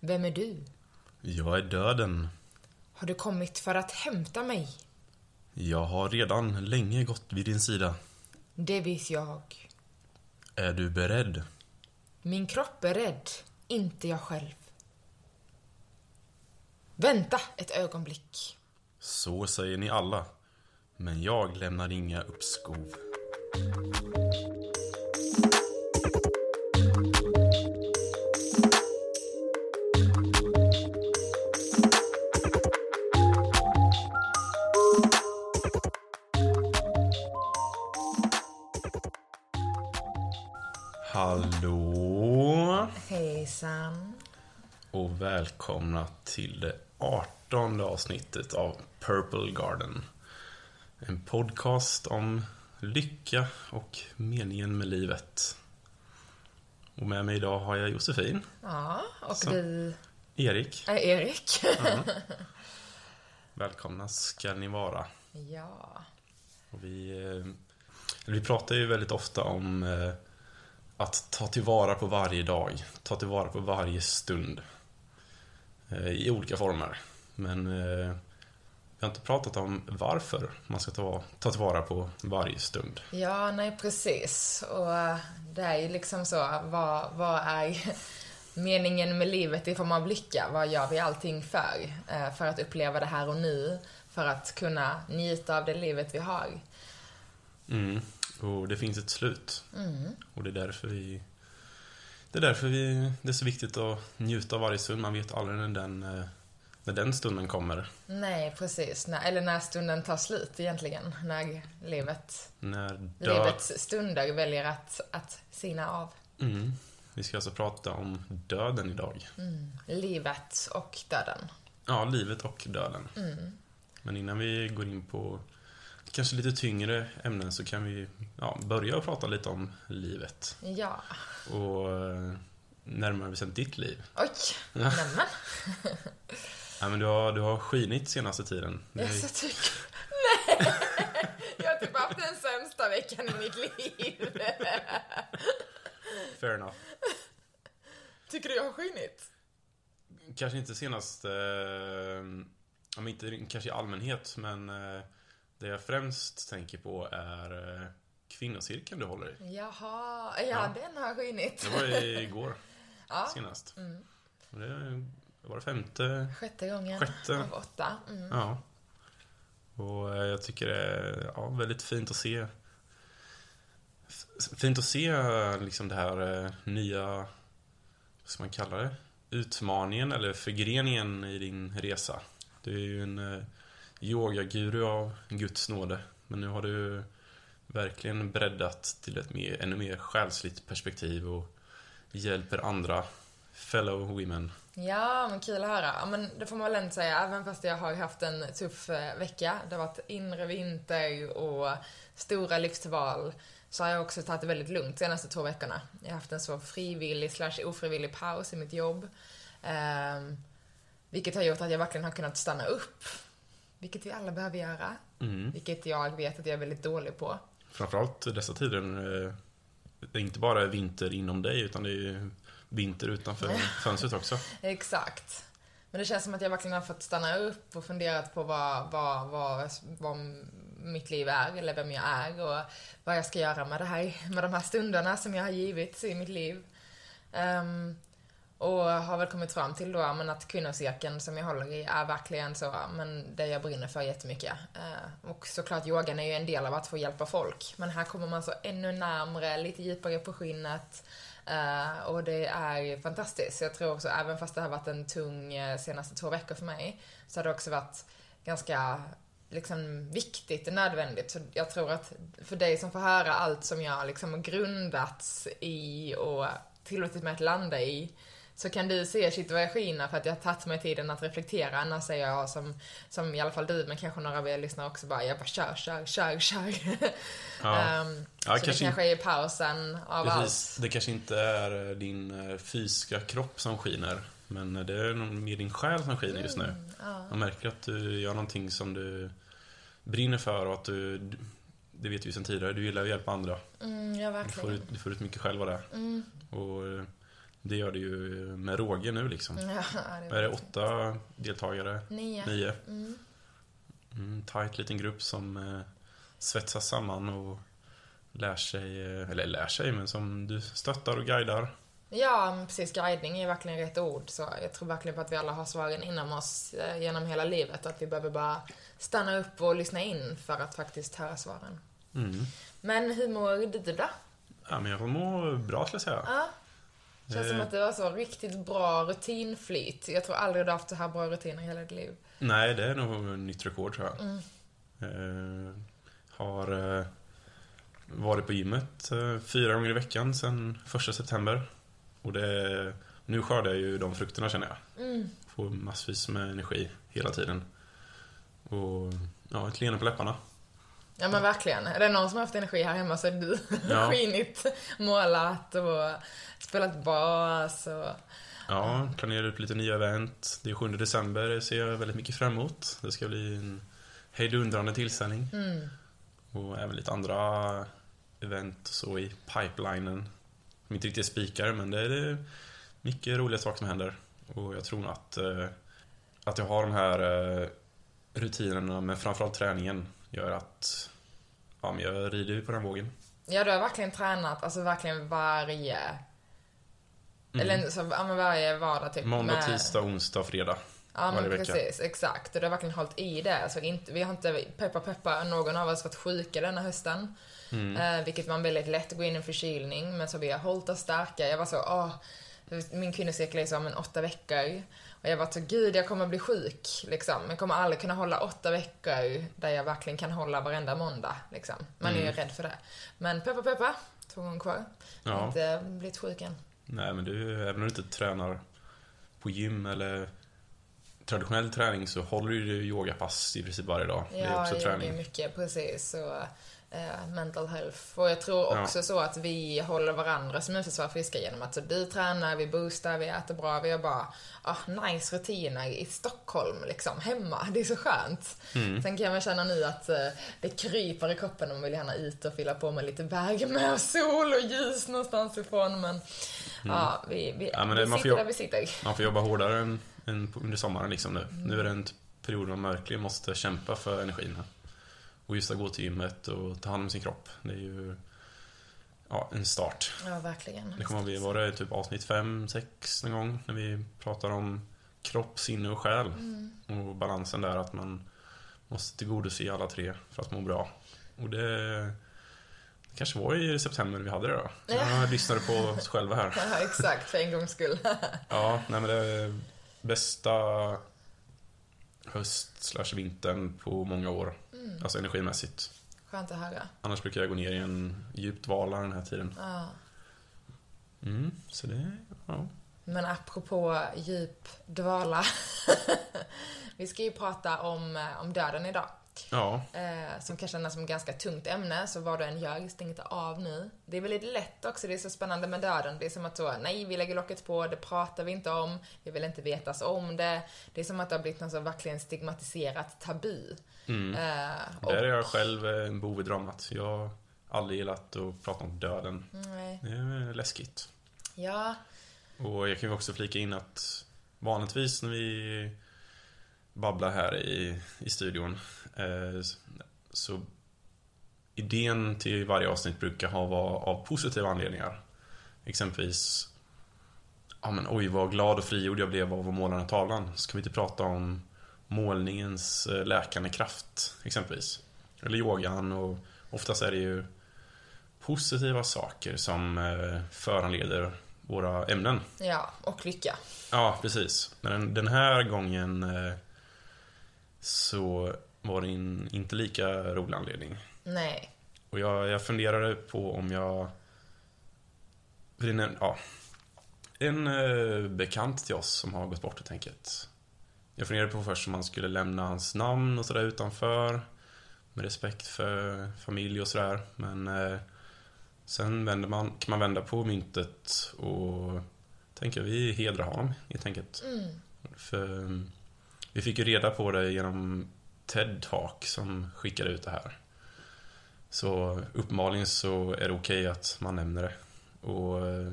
Vem är du? Jag är döden. Har du kommit för att hämta mig? Jag har redan länge gått vid din sida. Det vet jag. Är du beredd? Min kropp är rädd, inte jag själv. Vänta ett ögonblick. Så säger ni alla. Men jag lämnar inga uppskov. Och välkomna till det artonde avsnittet av Purple Garden. En podcast om lycka och meningen med livet. Och med mig idag har jag Josefin, Ja, och Så. vi Erik. är Erik. Välkomna ska ni vara. ja. Och vi, eh, vi pratar ju väldigt ofta om eh, att ta tillvara på varje dag. Ta tillvara på varje stund. Eh, I olika former. Men eh, vi har inte pratat om varför man ska ta, ta tillvara på varje stund. Ja, nej precis. Och eh, det är ju liksom så, vad, vad är meningen med livet i form av lycka? Vad gör vi allting för? För att uppleva det här och nu, för att kunna njuta av det livet vi har. Mm. Och det finns ett slut. Och det är därför vi... Det är därför vi, det är så viktigt att njuta av varje stund. Man vet aldrig när den, eh, när den stunden kommer. Nej, precis. När, eller när stunden tar slut egentligen. När livet, När livets stunder väljer att, att sina av. Mm. Vi ska alltså prata om döden idag. Livet och döden. Ja, livet och döden. Men innan vi går in på kanske lite tyngre ämnen så kan vi ja, börja prata lite om livet. Ja. Och eh, närmare bestämt ditt liv. Oj, nämen. Ja, men du, har, du har skinit senaste tiden. Det är- Jag tycker... Nej! Jag har typ haft den sämsta veckan i mitt liv. Fair enough. Tycker du jag har skinit? Kanske inte senast, eh, inte kanske i allmänhet, men eh, det jag främst tänker på är eh, kvinnocirkeln du håller i. Jaha, ja, Ja. den har skinit. Det var igår Ja. senast. Och det var det femte, Sjätte gången Sjätte. av åtta. Mm. ja. Och eh, jag tycker det är ja, väldigt fint att se Fint att se liksom det här eh, nya, vad ska man kalla det? Utmaningen eller förgreningen i din resa. Du är ju en yogaguru av Guds nåde. Men nu har du verkligen breddat till ett mer, ännu mer själsligt perspektiv och hjälper andra fellow women. Ja, men kul att höra. Ja, men det får man väl ändå säga, även fast jag har haft en tuff eh, vecka. Det har varit inre vinter och stora livsval. Så har jag också tagit det väldigt lugnt de senaste två veckorna. Jag har haft en så frivillig slash ofrivillig paus i mitt jobb. Eh, vilket har gjort att jag verkligen har kunnat stanna upp. Vilket vi alla behöver göra. Mm. Vilket jag vet att jag är väldigt dålig på. Framförallt dessa tider. eh, Det är inte bara vinter inom dig utan det är vinter utanför fönstret också. Exakt. Men det känns som att jag verkligen har fått stanna upp och funderat på vad, vad, vad, vad mitt liv är, eller vem jag är och vad jag ska göra med det här, med de här stunderna som jag har givits i mitt liv. Ehm, och har väl kommit fram till då men att kvinnocirkeln som jag håller i är verkligen så, men det jag brinner för jättemycket. Eh, och såklart yogan är ju en del av att få hjälpa folk, men här kommer man så ännu närmre, lite djupare på skinnet. Eh, och det är fantastiskt. Jag tror också, även fast det har varit en tung eh, senaste två veckor för mig, så har det också varit ganska liksom viktigt och nödvändigt. Så jag tror att för dig som får höra allt som jag liksom har grundats i och tillåtit mig att landa i, så kan du se situationerna för att jag har tagit mig tiden att reflektera. Annars är jag som, som i alla fall du, men kanske några av er lyssnare också bara, jag bara kör, kör, kör, kör. Ja. Ehm, Ja, så kanske det kanske är pausen av Precis. allt. Det kanske inte är din eh, fysiska kropp som skiner. Men det är nog mer din själ som skiner just nu. Man märker att du gör någonting som du brinner för och att du, det vet vi sedan tidigare, du gillar att hjälpa andra. Mm, ja, Du får, verkligen. ut, du får ut mycket själv av det. Och eh, det gör det ju med råge nu liksom. Ja, det är det, åtta deltagare? Nio. Nio? Mm. Mm, tight liten grupp som eh, svetsas samman och lär sig, eh, eller lär sig, men som du stöttar och guidar. Ja, precis. Guidning är verkligen rätt ord. Så jag tror verkligen på att vi alla har svaren inom oss eh, genom hela livet. Att vi behöver bara stanna upp och lyssna in för att faktiskt höra svaren. Mm. Men hur mår du då? Ja, men jag mår bra skulle jag säga. Ja. Känns Eh. som att du har så riktigt bra rutinflyt. Jag tror aldrig du har haft så här bra rutiner i hela ditt liv. Nej, det är nog nytt rekord tror jag. Mm. Eh, har eh, varit på gymmet eh, fyra gånger i veckan sedan första september. Och det, nu skördar jag ju de frukterna känner jag. Mm. Får massvis med energi hela tiden. Och ja, ett leende på läpparna. Ja men verkligen. Är det någon som har haft energi här hemma så är det du. Ja. Skinit, målat och spelat bas och... Ja, planerar ut lite nya event. Det är 7 december, det ser jag väldigt mycket fram emot. Det ska bli en hejdundrande tillställning. Mm. Och även lite andra event och så i pipelinen. Som inte riktigt spikar, men det är mycket roliga saker som händer. Och jag tror att, eh, att jag har de här eh, rutinerna, men framförallt träningen, gör att ja, men jag rider på den vågen. Ja, du har verkligen tränat, alltså verkligen varje... Eller så, ja, men varje vardag typ. Mm. Måndag, med- tisdag, onsdag, fredag. Ja men vecka. precis, exakt. Och du har verkligen hållit i det. Alltså inte, vi har inte, peppa peppa, någon av oss varit sjuka denna hösten. Mm. Eh, vilket var väldigt lätt att gå in i en förkylning. Men så vi har hållit oss starka. Jag var så, åh. Min kvinnocirkel är så om en åtta veckor. Och jag var så, gud jag kommer bli sjuk. Liksom. Jag kommer aldrig kunna hålla åtta veckor där jag verkligen kan hålla varenda måndag. Liksom. Man är ju rädd för det. Men peppa peppa, två gånger kvar. Ja. inte blivit sjuk än. Nej, men du, även om du inte tränar på gym eller traditionell träning så håller du yogapass i princip varje dag. det är Ja, också träning. jobbar mycket, precis. Så, eh, mental health. Och jag tror Ja. också så att vi håller varandras immunförsvar friska genom att så du tränar, vi boostar, vi äter bra. Vi har bara ah, nice rutiner i Stockholm, liksom, hemma. Det är så skönt. Mm. Sen kan jag känna nu att eh, det kryper i kroppen och man vill gärna ut och fylla på med lite värme och sol och ljus någonstans ifrån. Men ja, vi, vi, Mm. Ja, men vi det- får sitter där vi sitter. Man får jobba hårdare än, än under sommaren liksom nu. Nu är det en period man verkligen måste kämpa för energin. här. Och just att gå till gymmet och ta hand om sin kropp. Det är ju ja, en start. Ja, verkligen. Det kommer att bli, var det typ avsnitt 5, 6 någon gång? När vi pratar om kropp, sinne och själ. Och balansen där att man måste tillgodose alla tre för att må bra. Och det, det kanske var i september vi hade det då. Jag lyssnade på oss själva här. Ja, exakt, för en gångs skull. Ja, nej men det bästa höst slash vintern på många år. Alltså energimässigt. Skönt att höra. Annars brukar jag gå ner i en djup dvala den här tiden. Ja. Mm, så det, ja. Men apropå djup dvala. vi ska ju prata om, eh, om döden idag. Ja, Eh, som kan kännas som ett ganska tungt ämne, så vad du än gör, stäng inte av nu. Det är väldigt lätt också, det är så spännande med döden. Det är som att så, nej, vi lägger locket på, det pratar vi inte om, vi vill inte vetas om det. Det är som att det har blivit något så verkligen stigmatiserat tabu. mm. Eh, och, där är jag själv en bov i dramat. Jag har aldrig gillat att prata om döden. nej, Det är läskigt. ja, Och jag kan ju också flika in att vanligtvis när vi babblar här i, i studion eh, så idén till varje avsnitt brukar ha vara av positiva anledningar. Exempelvis Ja men oj vad glad och frigjord jag blev av att måla den här tavlan. Ska vi inte prata om målningens eh, läkande kraft exempelvis? Eller yogan och oftast är det ju positiva saker som eh, föranleder våra ämnen. ja, och lycka. Ja, precis. Men den, här gången så var det en inte lika rolig anledning. Nej. Och jag, jag funderade på om jag... En, ja, en eh, bekant till oss som har gått bort helt enkelt. Jag funderade på först om man skulle lämna hans namn och sådär utanför. Med respekt för familj och sådär. Men eh, sen vänder man, kan man vända på myntet och tänka vi hedrar honom helt enkelt. Mm. För mm, vi fick ju reda på det genom TED Talk som skickade ut det här. Så uppenbarligen så är det okej att man nämner det. Och eh,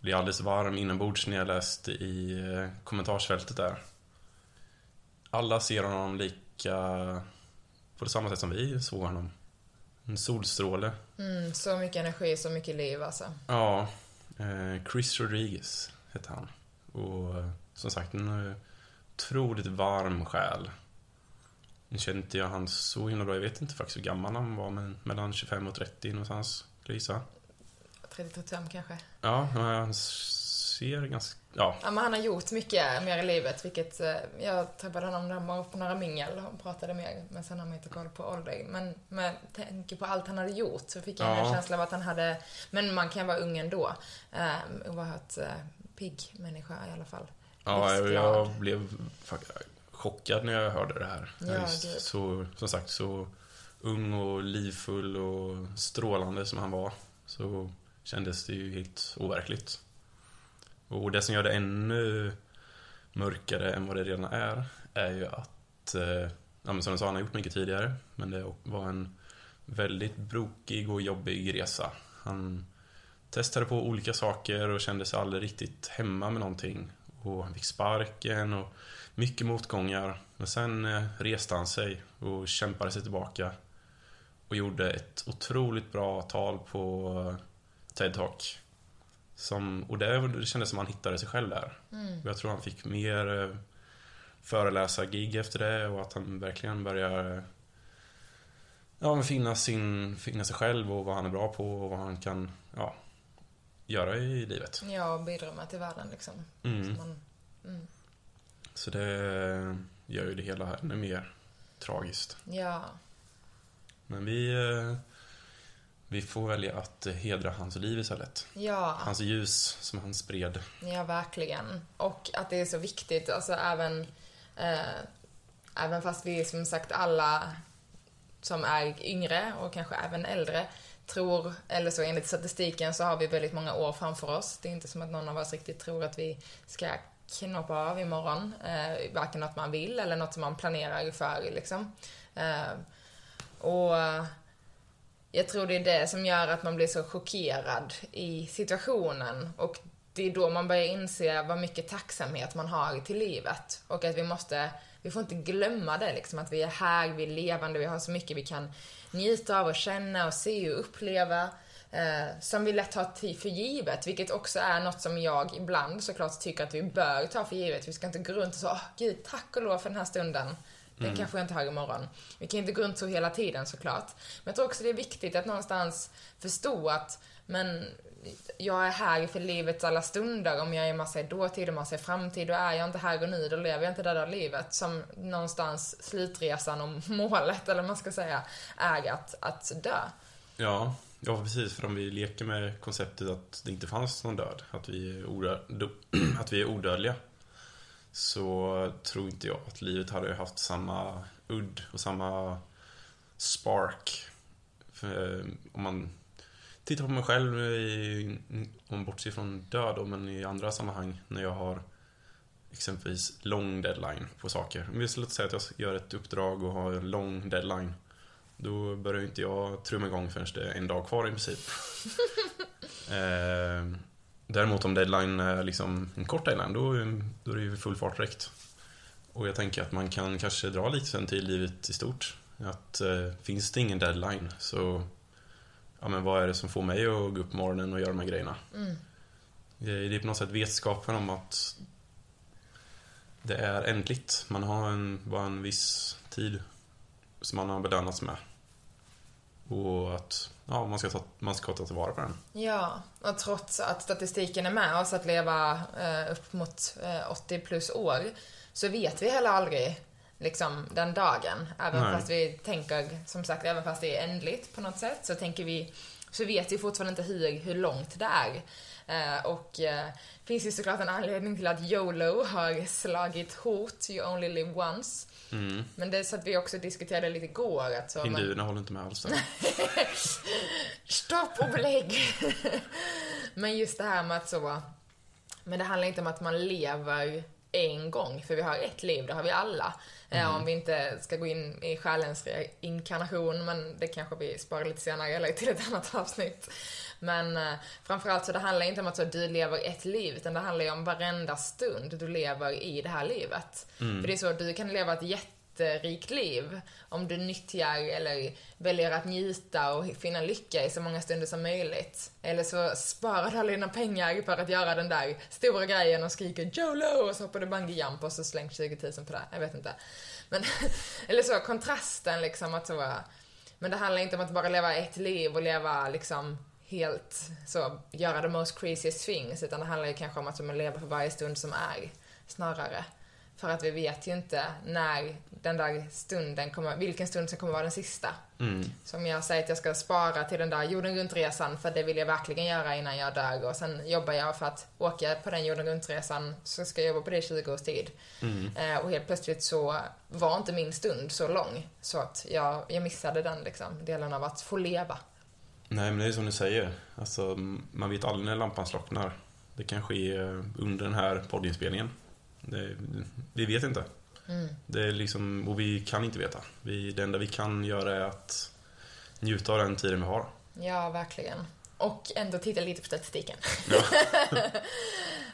bli alldeles varm inombords när jag läste i eh, kommentarsfältet där. Alla ser honom lika på samma sätt som vi såg honom. En solstråle. Mm, så mycket energi, så mycket liv alltså. Ja, eh, Chris Rodriguez hette han. Och som sagt, en otroligt varm själ. Nu känner inte jag han så himla bra. Jag vet inte faktiskt hur gammal han var, men mellan 25 och 30 någonstans, skulle jag gissa. 30-35 kanske. Ja, han ser ganska... Ja. ja men han har gjort mycket mer i livet, vilket... eh, Jag träffade honom när han var på några mingel och pratade mer, men sen har man inte koll på ålder. Men med tanke på allt han hade gjort så fick jag Ja. en känsla av att han hade... Men man kan vara ung ändå. Um, oerhört uh, pigg människa i alla fall. Ja, jag, jag blev chockad när jag hörde det här. Ja, så, som sagt, så ung och livfull och strålande som han var så kändes det ju helt overkligt. Och det som gör det ännu mörkare än vad det redan är, är ju att, eh, ja men som du sa, han har gjort mycket tidigare, men det var en väldigt brokig och jobbig resa. Han testade på olika saker och kände sig aldrig riktigt hemma med någonting. Och han fick sparken och mycket motgångar. Men sen eh, reste han sig och kämpade sig tillbaka. Och gjorde ett otroligt bra tal på eh, TED Talk. Som, och det, det kändes som han hittade sig själv där. Och jag tror han fick mer eh, föreläsa-gig efter det och att han verkligen börjar ja, men finna, sin, finna sig själv och vad han är bra på och vad han kan ja, göra i livet. Ja, och bidra med till världen liksom. Mm. Så man, mm. Så det gör ju det hela ännu mer tragiskt. Ja, Men vi, eh, vi får välja att hedra hans liv istället. ja. Hans ljus som han spred. Ja, verkligen. Och att det är så viktigt, alltså även, eh, även fast vi som sagt alla som är yngre och kanske även äldre tror, eller så enligt statistiken så har vi väldigt många år framför oss. Det är inte som att någon av oss riktigt tror att vi ska knoppa av imorgon. Eh, varken något man vill eller något som man planerar för liksom. Eh, och jag tror det är det som gör att man blir så chockerad i situationen och det är då man börjar inse vad mycket tacksamhet man har till livet och att vi måste, vi får inte glömma det liksom att vi är här, vi är levande, vi har så mycket vi kan njuta av och känna och se och uppleva eh, som vi lätt tar till för givet, vilket också är något som jag ibland såklart tycker att vi bör ta för givet. Vi ska inte gå runt och så, åh gud, tack och lov för den här stunden. Den kanske jag inte har imorgon. Vi kan inte gå runt så hela tiden såklart. Men jag tror också det är viktigt att någonstans förstå att, men jag är här för livets alla stunder. Om jag är massa i dåtid och massa i framtid, då är jag inte här och nu, då lever jag inte det där livet. Som någonstans slutresan och målet, eller vad man ska säga, är att, att dö. Ja, ja precis. För om vi leker med konceptet att det inte fanns någon död, att vi är, odö att vi är odödliga, så tror inte jag att livet hade haft samma udd och samma spark. För, om man tittar på mig själv, i, om bortser från död, då, men i andra sammanhang när jag har exempelvis lång deadline på saker. Om vi skulle säga att jag gör ett uppdrag och har en lång deadline. Då börjar inte jag trumma igång förrän det är en dag kvar i princip. eh, däremot om deadline är liksom en kort deadline, då, då är det ju full fart direkt. Och jag tänker att man kan kanske dra lite sen till livet i stort. Att eh, finns det ingen deadline så, ja men vad är det som får mig att gå upp på morgonen och göra de här grejerna? Mm. Det är på något sätt vetskapen om att det är ändligt. Man har en, bara en viss tid som man har belönats med. Och att ja, man, ska ta, man ska ta tillvara på den. Ja, och trots att statistiken är med oss att leva eh, upp mot eh, 80 plus år, så vet vi heller aldrig liksom den dagen. Även Nej. fast vi tänker, som sagt, även fast det är ändligt på något sätt, så tänker vi, så vet vi fortfarande inte hur, hur långt det är. Eh, och eh, finns ju såklart en anledning till att YOLO har slagit hårt, you only live once. Mm. Men det är så att vi också diskuterade lite igår att så, man- Hinduerna håller inte med alls. Stopp och belägg! Men just det här med att så... Men det handlar inte om att man lever en gång, för vi har ett liv, det har vi alla. Mm. Om vi inte ska gå in i själens inkarnation, men det kanske vi sparar lite senare eller till ett annat avsnitt. Men eh, framförallt så det handlar inte om att så, du lever ett liv, utan det handlar ju om varenda stund du lever i det här livet. Mm. För det är så, du kan leva ett rikt liv om du nyttjar eller väljer att njuta och finna lycka i så många stunder som möjligt. Eller så sparar du alla dina pengar för att göra den där stora grejen och skriker JOLO och så hoppar du bungyjump och så slängs 20 000 på det. Jag vet inte. Men, eller så, kontrasten liksom att så, men det handlar inte om att bara leva ett liv och leva liksom helt så, göra the most craziest things, utan det handlar ju kanske om att man lever för varje stund som är, snarare. För att vi vet ju inte när den där stunden kommer, vilken stund som kommer vara den sista. Mm. Som jag säger att jag ska spara till den där jorden runt-resan, för det vill jag verkligen göra innan jag dör. Och sen jobbar jag för att åka på den jorden runt-resan, så ska jag jobba på det i 20 års tid. Mm. Eh, och helt plötsligt så var inte min stund så lång, så att jag, jag missade den liksom, delen av att få leva. Nej, men det är som du säger. Alltså, man vet aldrig när lampan slocknar. Det kan ske eh, under den här poddinspelningen. Det, vi vet inte. Mm. Det är liksom, och vi kan inte veta. Vi, det enda vi kan göra är att njuta av den tiden vi har. Ja, verkligen. Och ändå titta lite på statistiken. Ja.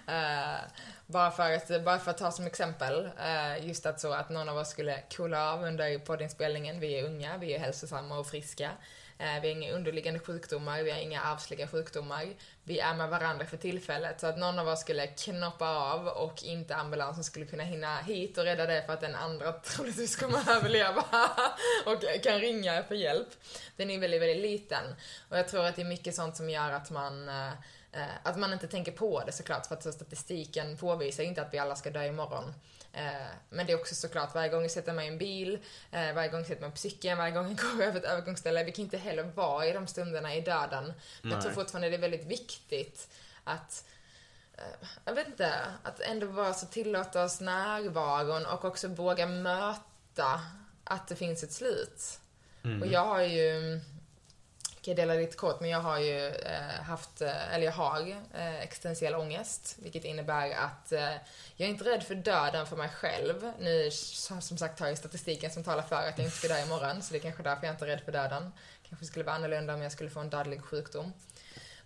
uh, bara, för att, bara för att ta som exempel, uh, just att så att någon av oss skulle coola av under poddinspelningen. Vi är unga, vi är hälsosamma och friska. Eh, vi har inga underliggande sjukdomar, vi har inga arvsliga sjukdomar. Vi är med varandra för tillfället. Så att någon av oss skulle knoppa av och inte ambulansen skulle kunna hinna hit och rädda det för att den andra troligtvis kommer överleva och kan ringa för hjälp. Den är väldigt, väldigt liten. Och jag tror att det är mycket sånt som gör att man eh, eh, att man inte tänker på det såklart, för att statistiken påvisar inte att vi alla ska dö imorgon. Eh, men det är också såklart varje gång jag sätter mig i en bil, eh, varje gång jag sätter mig på cykeln, varje gång jag går över ett övergångsställe. Vi kan inte heller vara i de stunderna i döden. Men jag tror fortfarande det är väldigt viktigt att eh, jag vet inte, att ändå vara så tillåta oss närvaron och också våga möta att det finns ett slut. Mm. Och jag har ju kan jag dela lite kort, men jag har ju eh, haft, eh, eller jag har eh, existentiell ångest, vilket innebär att eh, jag är inte rädd för döden för mig själv. Nu, som sagt, har jag statistiken som talar för att jag inte ska dö imorgon, så det är kanske därför jag inte är rädd för döden. Kanske skulle vara annorlunda om jag skulle få en dödlig sjukdom.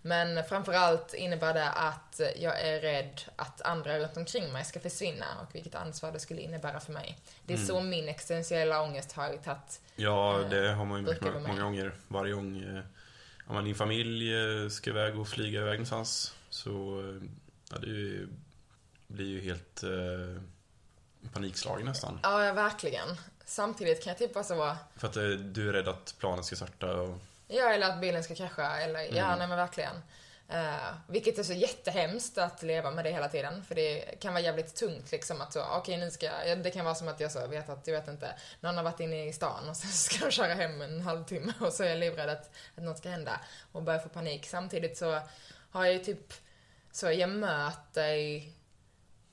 Men framförallt innebär det att jag är rädd att andra runt omkring mig ska försvinna och vilket ansvar det skulle innebära för mig. Det är mm. så min existentiella ångest har tagit Ja, eh, det har man ju märkt många gånger. Varje gång eh, om din familj eh, ska iväg och flyga iväg någonstans så ja, det blir ju helt eh, panikslagen nästan. Ja, verkligen. Samtidigt kan jag typ alltså vara... För att du är rädd att planet ska starta och Ja, eller att bilen ska krascha. Eller, mm. Ja, nej men verkligen. Uh, vilket är så jättehemskt att leva med det hela tiden. För det kan vara jävligt tungt liksom att så, okej okay, nu ska jag, det kan vara som att jag så vet att, jag vet inte, någon har varit inne i stan och sen ska de köra hem en halvtimme och så är jag livrädd att, att något ska hända och börjar få panik. Samtidigt så har jag ju typ, så jag möter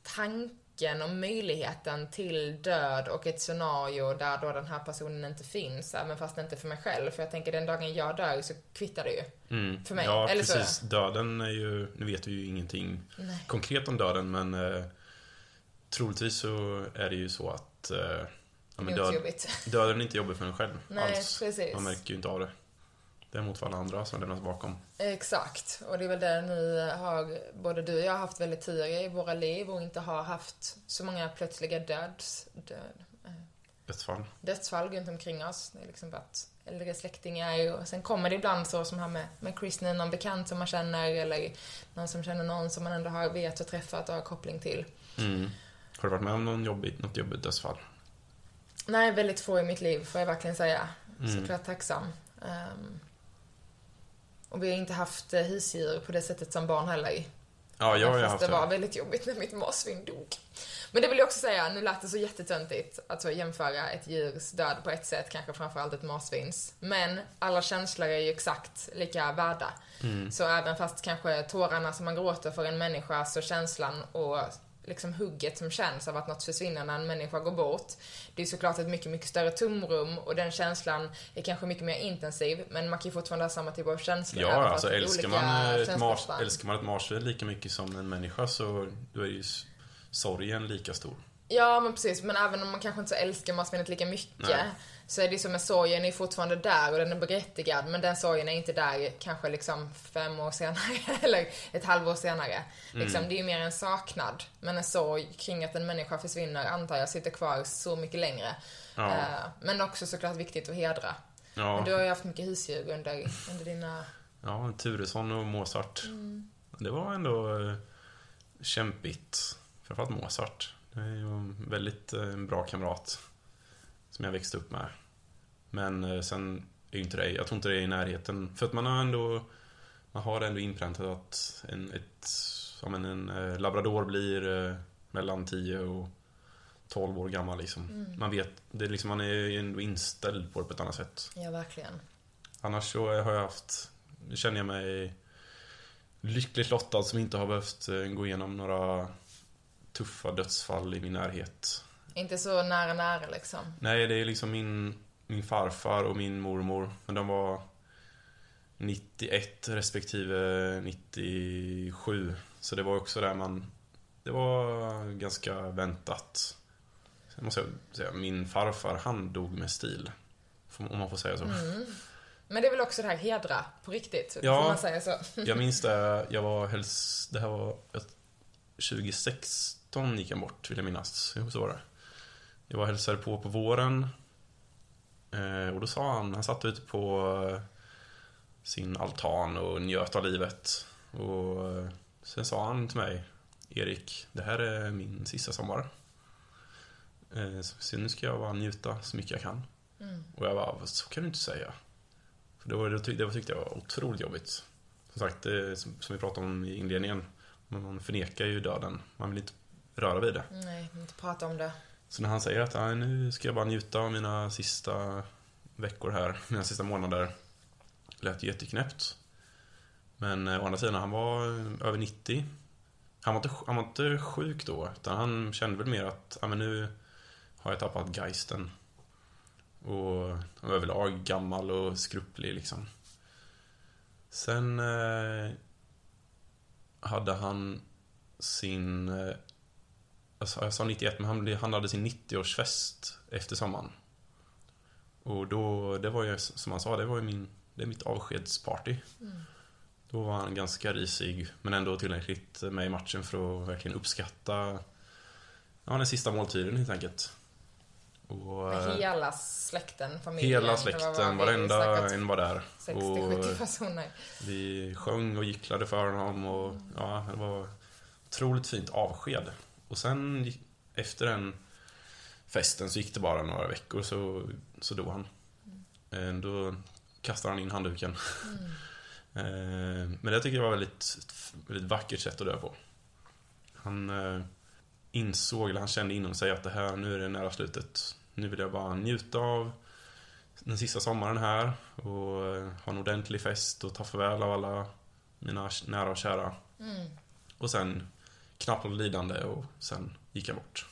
tankar risken och möjligheten till död och ett scenario där då den här personen inte finns, även fast inte för mig själv. För jag tänker den dagen jag dör så kvittar det ju. Mm. För mig. Ja, Eller precis. Så. Döden är ju, nu vet vi ju ingenting Nej. konkret om döden, men eh, troligtvis så är det ju så att eh, ja, död, döden är inte jobbig för en själv Nej, alls. Precis. Man märker ju inte av det. Däremot för alla andra som lämnas bakom. Exakt. Och det är väl där ni har, både du och jag har haft väldigt tur i våra liv och inte har haft så många plötsliga döds... Död, dödsfall. Dödsfall runt omkring oss. Det är liksom varit äldre släktingar och sen kommer det ibland så som här med, med Chris, någon bekant som man känner eller någon som känner någon som man ändå har vet och träffat och har koppling till. Mm. Har du varit med om någon jobbigt, något jobbigt dödsfall? Nej, väldigt få i mitt liv får jag verkligen säga. Mm. Såklart tacksam. Um, och vi har inte haft eh, husdjur på det sättet som barn heller. Ja, jag har ju haft det. var väldigt jobbigt när mitt marsvin dog. Men det vill jag också säga, nu lät det så jättetöntigt att så jämföra ett djurs död på ett sätt, kanske framförallt ett marsvins. Men alla känslor är ju exakt lika värda. Mm. Så även fast kanske tårarna som man gråter för en människa, så känslan och liksom hugget som känns av att något försvinner när en människa går bort. Det är såklart ett mycket, mycket större tomrum och den känslan är kanske mycket mer intensiv men man kan ju fortfarande ha samma typ av känslor. Ja, alltså älskar man, ett mars, älskar man ett marsvin lika mycket som en människa så då är ju sorgen lika stor. Ja, men precis. Men även om man kanske inte så älskar marsvinet lika mycket Nej. Så är det som med sorgen är fortfarande där och den är berättigad. Men den sorgen är inte där kanske liksom fem år senare eller ett halvår senare. Liksom, det är ju mer en saknad. Men en sorg kring att en människa försvinner antar jag sitter kvar så mycket längre. Ja. Eh, men också såklart viktigt att hedra. Ja, Men du har ju haft mycket husdjur under, under dina... ja Turesson och Mozart. Det var ändå eh, kämpigt. Framförallt Mozart. Det är ju en väldigt eh, bra kamrat. Som jag växte upp med. Men eh, sen är ju inte det, jag tror inte det är i närheten. För att man har ändå, man har ändå inpräntat att en, ett, som en, eh, labrador blir eh, mellan 10 och 12 år gammal liksom. Man vet, det är liksom, man är ändå inställd på det på ett annat sätt. Ja, verkligen. Annars så har jag haft, känner jag mig lyckligt lottad som inte har behövt eh, gå igenom några tuffa dödsfall i min närhet. Inte så nära, nära liksom. Nej, det är liksom min, min farfar och min mormor. Men de var 91 respektive 97. Så det var också där man... Det var ganska väntat. Sen måste jag säga, min farfar han dog med stil. Om man får säga så. Men det är väl också det här hedra på riktigt? Ja. Får man säga så? Jag minns det, jag var helst, det här var ett- 2016 gick han bort, vill jag minnas. Så var det. Jag var och hälsade på på våren. Eh, och då sa han, han satt ute på eh, sin altan och njöt av livet. Och eh, sen sa han till mig, Erik, det här är min sista sommar. Så- nu ska jag bara njuta så mycket jag kan. Och jag bara, så kan du inte säga. För det, var, det, tyck- det tyckte jag var otroligt jobbigt. Som sagt, det, som, vi pratade om i inledningen. Man förnekar ju döden. Man vill inte röra vid det. Nej, inte prata om det. Så när han säger att "Nej, nu ska jag bara njuta av mina sista veckor här, mina sista månader. Lät ju jätteknäppt. Men eh, å andra sidan, han var eh, över 90. Han var inte, han var inte sjuk då, utan han kände väl mer att men nu har jag tappat geisten. Och han var överlag gammal och skrupplig liksom. Sen eh, hade han sin eh, eh, jag sa, jag sa 91, men han, han hade sin 90-årsfest efter sommaren. Och då, det var ju som han sa, det var ju min, det är mitt avskedsparty. Då var han ganska risig, men ändå tillräckligt med i matchen för att verkligen uppskatta ja, den sista måltiden helt enkelt. Och, eh, hela släkten, familjen. hela var släkten, vi varenda en var där. 60-70 personer. Vi sjöng och gicklade för honom och ja, det var otroligt fint avsked. Och sen efter den festen så gick det bara några veckor så, så dog han. Eh, Då kastade han in handduken. Eh, Men det tycker jag var väldigt, väldigt vackert sätt att dö på. Han eh, insåg, eller han kände inom sig att det här, nu är det nära slutet. Nu vill jag bara njuta av den sista sommaren här och ha en ordentlig fest och ta farväl av alla mina nära och kära. Och sen knappt något lidande och sen gick jag bort.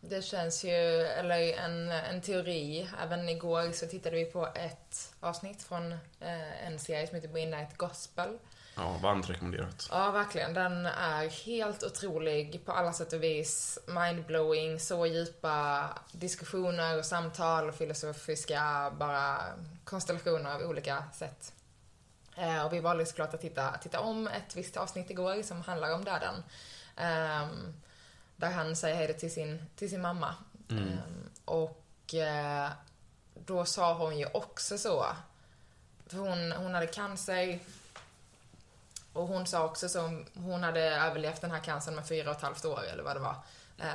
Det känns ju, eller en, en teori, även igår så tittade vi på ett avsnitt från eh, en serie som heter Midnight Gospel. Ja, varmt rekommenderat. Ja, verkligen. Den är helt otrolig på alla sätt och vis. Mindblowing, så djupa diskussioner och samtal och filosofiska bara konstellationer av olika sätt. Eh, och vi valde såklart att titta, titta om ett visst avsnitt igår som handlar om döden. Ehm, där han säger hej till sin, till sin mamma. Ehm, och eh, då sa hon ju också så. För hon, hon hade cancer och hon sa också så, hon hade överlevt den här cancern med fyra och ett halvt år eller vad det var. Eh,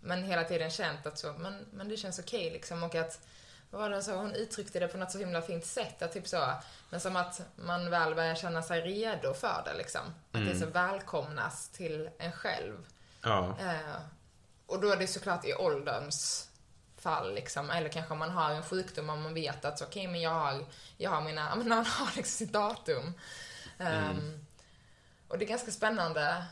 men hela tiden känt att så, men, men det känns okej liksom och att, vad var det så, hon uttryckte det på något så himla fint sätt att typ så, men som att man väl börjar känna sig redo för det liksom. Att det så välkomnas till en själv. Ja, Eh, och då är det såklart i ålderns fall liksom, eller kanske om man har en sjukdom och man vet att så, okej men jag har, jag har mina, men man har liksom sitt datum. Ehm, och det är ganska spännande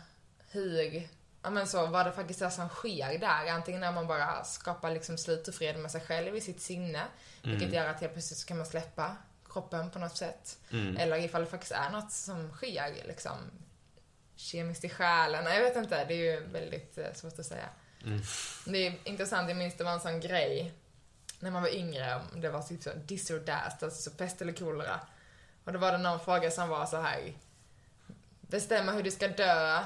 hur, ja men så, vad det faktiskt är som sker där. Antingen när man bara skapar liksom slut och fred med sig själv i sitt sinne, vilket gör att helt plötsligt så kan man släppa kroppen på något sätt. Eller ifall det faktiskt är något som sker liksom kemiskt i själen. Jag vet inte, det är ju väldigt eh, svårt att säga. Mm. Det är intressant, jag minns det var en sån grej när man var yngre, om det var typ så dis or dast, alltså så pest eller kolera. Och då var det någon fråga som var så här. Bestämma hur du ska dö,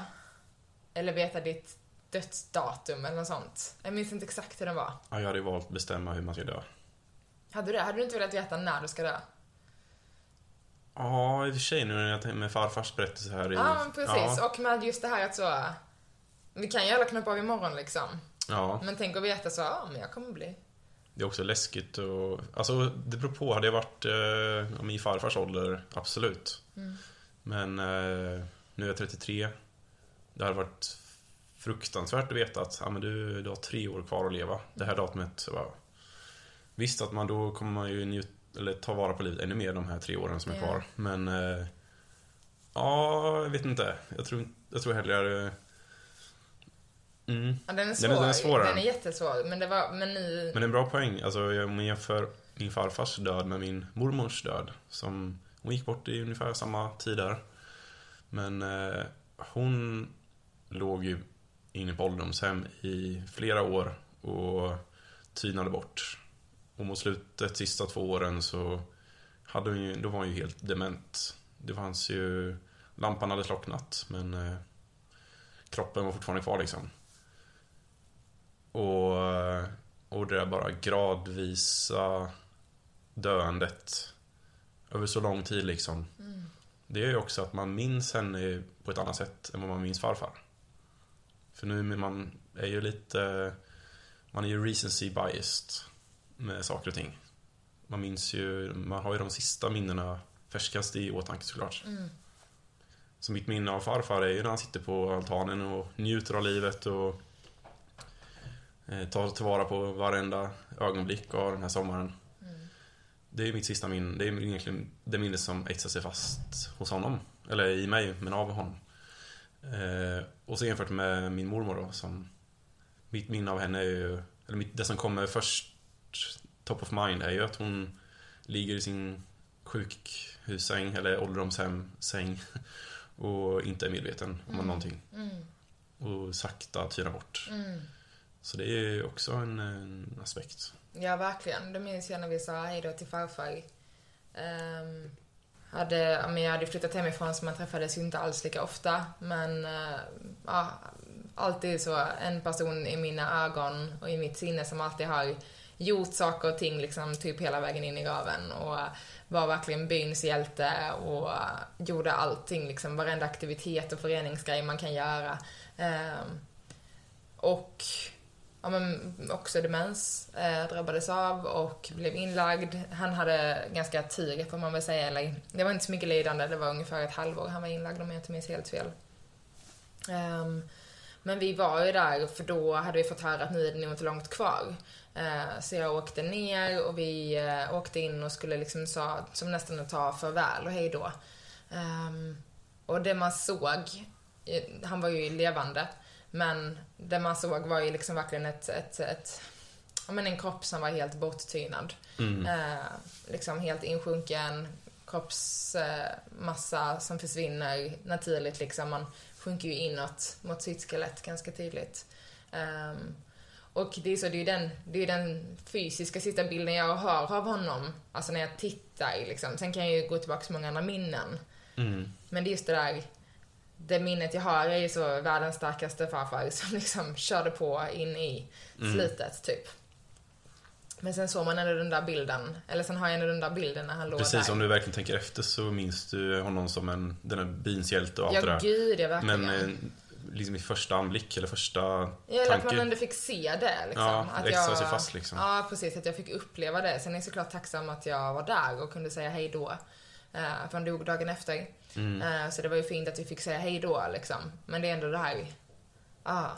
eller veta ditt dödsdatum eller något sånt. Jag minns inte exakt hur den var. Ja, jag hade valt att bestämma hur man ska dö. Hade du det? Hade du inte velat veta när du ska dö? Ja, i och för sig nu när jag tänker med farfars berättelse här i... Ja, men precis. Ja, Och med just det här att så... Vi kan ju alla knoppa av imorgon liksom. ja, Men tänk att veta så, ja men jag kommer bli. det är också läskigt och... Alltså, det beror på. Hade jag varit eh, min farfars ålder, absolut. Mm. Men eh, nu är jag 33. Det hade varit fruktansvärt att veta att ja, men du, du har tre år kvar att leva. Det här datumet. Så bara, visst att man då kommer man ju njut, eller ta vara på livet ännu mer de här tre åren som är kvar. Men eh, ja, jag vet inte. Jag tror, jag tror hellre... Mm. Ja, den är svår. Den är- den är svårare. Den är jättesvår. Men det var, men nu... Men en bra poäng. Alltså, om man jämför min farfars död med min mormors död. Som, hon gick bort i ungefär samma tid där. Men eh, hon låg ju inne på ålderdomshem i flera år och tynade bort. Och mot slutet, sista två åren, så hade hon ju, då var hon ju helt dement. Det fanns ju... Lampan hade slocknat, men eh, kroppen var fortfarande kvar liksom. Och, och det där bara gradvisa döendet över så lång tid liksom. Det gör ju också att man minns henne på ett annat sätt än vad man minns farfar. För nu är man är ju lite... Man är ju recency biased med saker och ting. Man minns ju... Man har ju de sista minnena färskast i åtanke såklart. Mm. Så mitt minne av farfar är ju när han sitter på altanen och njuter av livet och eh, tar tillvara på varenda ögonblick av den här sommaren. Det är mitt sista minne. Det är egentligen det minne som etsar sig fast hos honom. Eller i mig, men av honom. Eh, och så jämfört med min mormor då, som... Mitt minne av henne är ju... Eller mitt, det som kommer först, top of mind, är ju att hon ligger i sin sjukhussäng, eller ålderdomshem-säng och inte är medveten om någonting. Mm. Och sakta tynar bort. Mm. Så det är ju också en, en aspekt. Ja, verkligen. Det minns jag när vi sa hej då till farfar. Um, hade, men jag hade flyttat hemifrån så man träffades ju inte alls lika ofta. Men eh, ja, alltid så en person i mina ögon och i mitt sinne som alltid har gjort saker och ting liksom typ hela vägen in i graven och var verkligen byns hjälte och gjorde allting liksom, varenda aktivitet och föreningsgrej man kan göra. Ehm, och ja, men också demens eh, drabbades av och blev inlagd. Han hade ganska tur får man väl säga, eller det var inte så mycket lidande, det var ungefär ett halvår han var inlagd om jag inte minns helt fel. Um, men vi var ju där för då hade vi fått höra att nu är det nog inte långt kvar. Uh, så jag åkte ner och vi uh, åkte in och skulle liksom sa, som nästan att ta farväl och hej då. Um, och det man såg, eh, han var ju levande, men det man såg var ju liksom verkligen ett, ett, ett ja, men en kropp som var helt borttynad. Mm. Eh, liksom helt insjunken, kroppsmassa som försvinner naturligt liksom. Man sjunker ju inåt mot sitt skelett ganska tydligt. Ehm, och det är, så, det är den, det är den fysiska sista bilden jag har av honom, alltså när jag tittar liksom. Sen kan jag ju gå tillbaka till många andra minnen. Mm. Men det är just det där, det minnet jag har är ju så världens starkaste farfar som liksom körde på in i Mm. slutet, typ. Men sen såg man ändå den där bilden, eller sen har jag ändå den där bilden när han låg Precis, där. om du verkligen tänker efter så minns du honom som en, den här byns hjälte och allt det Ja, där. gud, jag verkligen. Men eh, liksom i första anblick eller första Ja, eller att man tanke. ändå fick se det liksom. Ja, att det etsar sig fast, liksom. Ja, precis. Att jag fick uppleva det. Sen är jag såklart tacksam att jag var där och kunde säga hej då. Eh, för han dog dagen efter. Mm. Eh, så det var ju fint att vi fick säga hej då liksom. Men det är ändå det här, ah.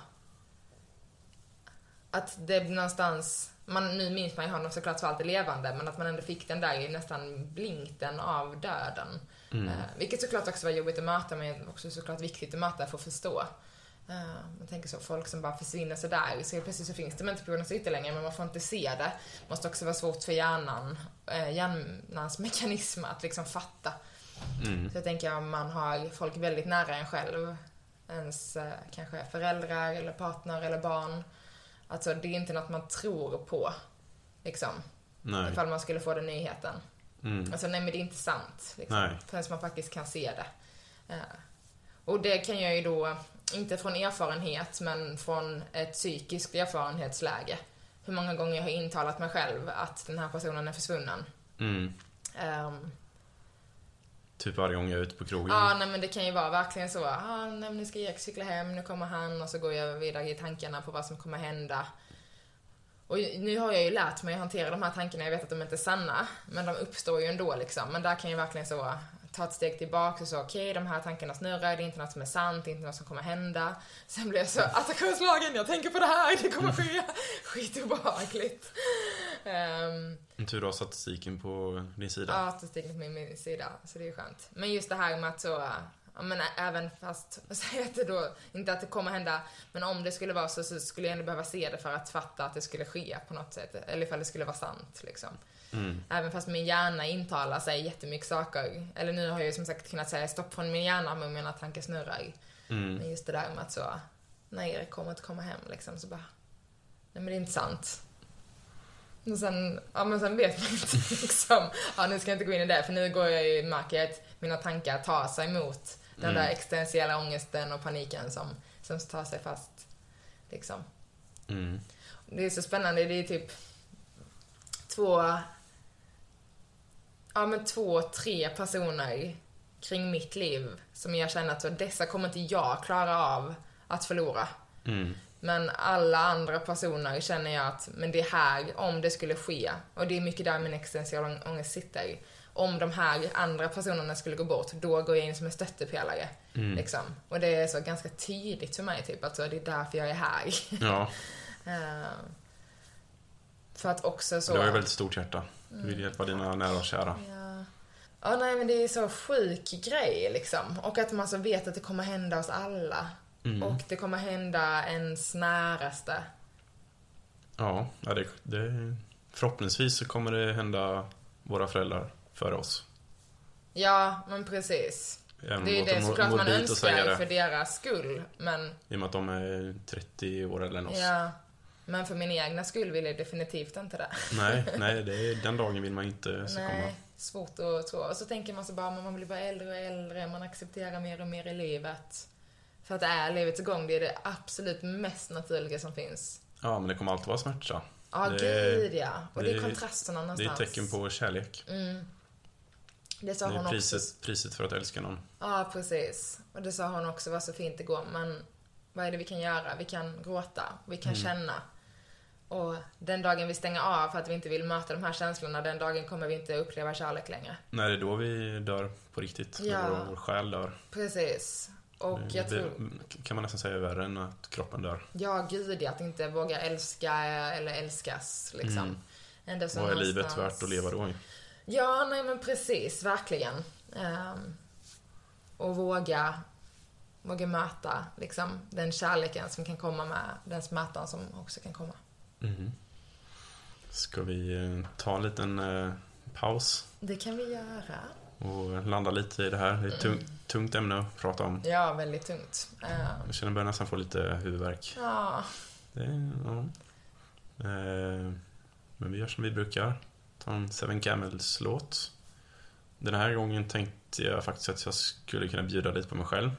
Att det någonstans, man, nu minns man ju honom såklart för alltid levande, men att man ändå fick den där nästan blinkten av döden. Mm. Eh, vilket såklart också var jobbigt att möta, men också såklart viktigt att möta för att förstå. Uh, man tänker så, folk som bara försvinner sådär, så helt plötsligt så finns de inte på jordens yta längre, men man får inte se det. måste också vara svårt för hjärnan, hjärnans mekanism att liksom fatta. Mm. Så jag tänker om man har folk väldigt nära en själv, ens eh, kanske föräldrar eller partner eller barn. Alltså det är inte något man tror på. Liksom. Nej. Ifall man skulle få den nyheten. Mm. Alltså nej men det är inte sant. Liksom, Nej. Förrän man faktiskt kan se det. Eh, och det kan jag ju då, inte från erfarenhet, men från ett psykiskt erfarenhetsläge. Hur många gånger jag har intalat mig själv att den här personen är försvunnen. Mm. Ehm, Typ varje gång jag är ute på krogen. Ja, nej men det kan ju vara verkligen så. Ah, nej, men nu ska Erik cykla hem, nu kommer han och så går jag vidare i tankarna på vad som kommer hända. Och nu har jag ju lärt mig att hantera de här tankarna, jag vet att de inte är sanna, men de uppstår ju ändå liksom. Men där kan ju verkligen så ta ett steg tillbaka och så, okej, de här tankarna snurrar, det är inte något som är sant, det är inte något som kommer hända. Sen blir jag så, attraktionslagen, jag tänker på det här, det kommer ske. Skitobehagligt. Um, tur du har statistiken på din sida. Ja, statistiken på min, min sida, så det är skönt. Men just det här med att så, men även fast, säg att det då, inte att det kommer hända, men om det skulle vara så, så skulle jag ändå behöva se det för att fatta att det skulle ske på något sätt. Eller ifall det skulle vara sant liksom. Mm. Även fast min hjärna intalar sig jättemycket saker. Eller nu har jag ju som sagt kunnat säga stopp från min hjärna men mina tankar snurrar. Mm. Men just det där med att så, nej Erik kommer inte komma hem liksom, så bara, nej men det är inte sant. Och sen, ja men sen vet man inte liksom, ja nu ska jag inte gå in i det för nu går jag ju, märker jag att mina tankar tar sig mot den Mm. där existentiella ångesten och paniken som, som tar sig fast. Liksom. Mm. Det är så spännande, det är typ två, ja men två, tre personer kring mitt liv som jag känner att så, dessa kommer inte jag klara av att förlora. Mm. Men alla andra personer känner jag att, men det här, om det skulle ske, och det är mycket där min existentiella ångest sitter. Om de här andra personerna skulle gå bort, då går jag in som en stöttepelare. Mm. Liksom. Och det är så ganska tydligt för mig, typ, att så, det är därför jag är här. Ja, Eh, för att också så... du har ju väldigt stort hjärta. Du vill hjälpa dina nära och kära. Ja. ja, nej men det är så sjuk grej liksom. Och att man så vet att det kommer hända oss alla. Mm. Och det kommer hända ens näraste. Ja, ja det, det, förhoppningsvis så kommer det hända våra föräldrar före oss. Ja, men precis. Även Det är om det de såklart man önskar för deras skull. Men, I och med att de är 30 år än oss. ja. Men för min egna skull vill jag definitivt inte det. Nej, nej det är, den dagen vill man inte ska komma. Svårt att tro. Och så tänker man så bara, man blir bara äldre och äldre, man accepterar mer och mer i livet. För att det är livets gång, det är det absolut mest naturliga som finns. Ja, men det kommer alltid vara smärta. Ja, Det- gud ja. Och det, är det- kontrasterna Det är någonstans. ett tecken på kärlek. Mm. Det sa Det hon är också. priset, priset för att älska någon. Ja, precis. Och det sa hon också var så fint igår. Men vad är det vi kan göra? Vi kan gråta, vi kan Mm. känna. Och den dagen vi stänger av för att vi inte vill möta de här känslorna, den dagen kommer vi inte uppleva kärlek längre. När det är då vi dör på riktigt. Ja. När vår själ dör. Precis. Och Det- jag det tror, kan man nästan säga är värre än att kroppen dör. ja gud att inte våga älska eller älskas liksom. Mm. Vad är livet någonstans- värt att leva då? Ja, nej men precis, verkligen. Ehm, och våga, våga möta liksom, den kärleken som kan komma med den smärtan som också kan komma. Mhm. Ska vi eh, ta en liten eh, paus Det kan vi göra. och landa lite i det här? Det är ett tung, tungt ämne att prata om. Ja, väldigt tungt. Ehm, Jag känner börjar nästan få lite huvudvärk. ja, Det ja. Eh, Men vi gör som vi brukar. Ta en Seven Camels-låt. Den här gången tänkte jag faktiskt att jag skulle kunna bjuda lite på mig själv.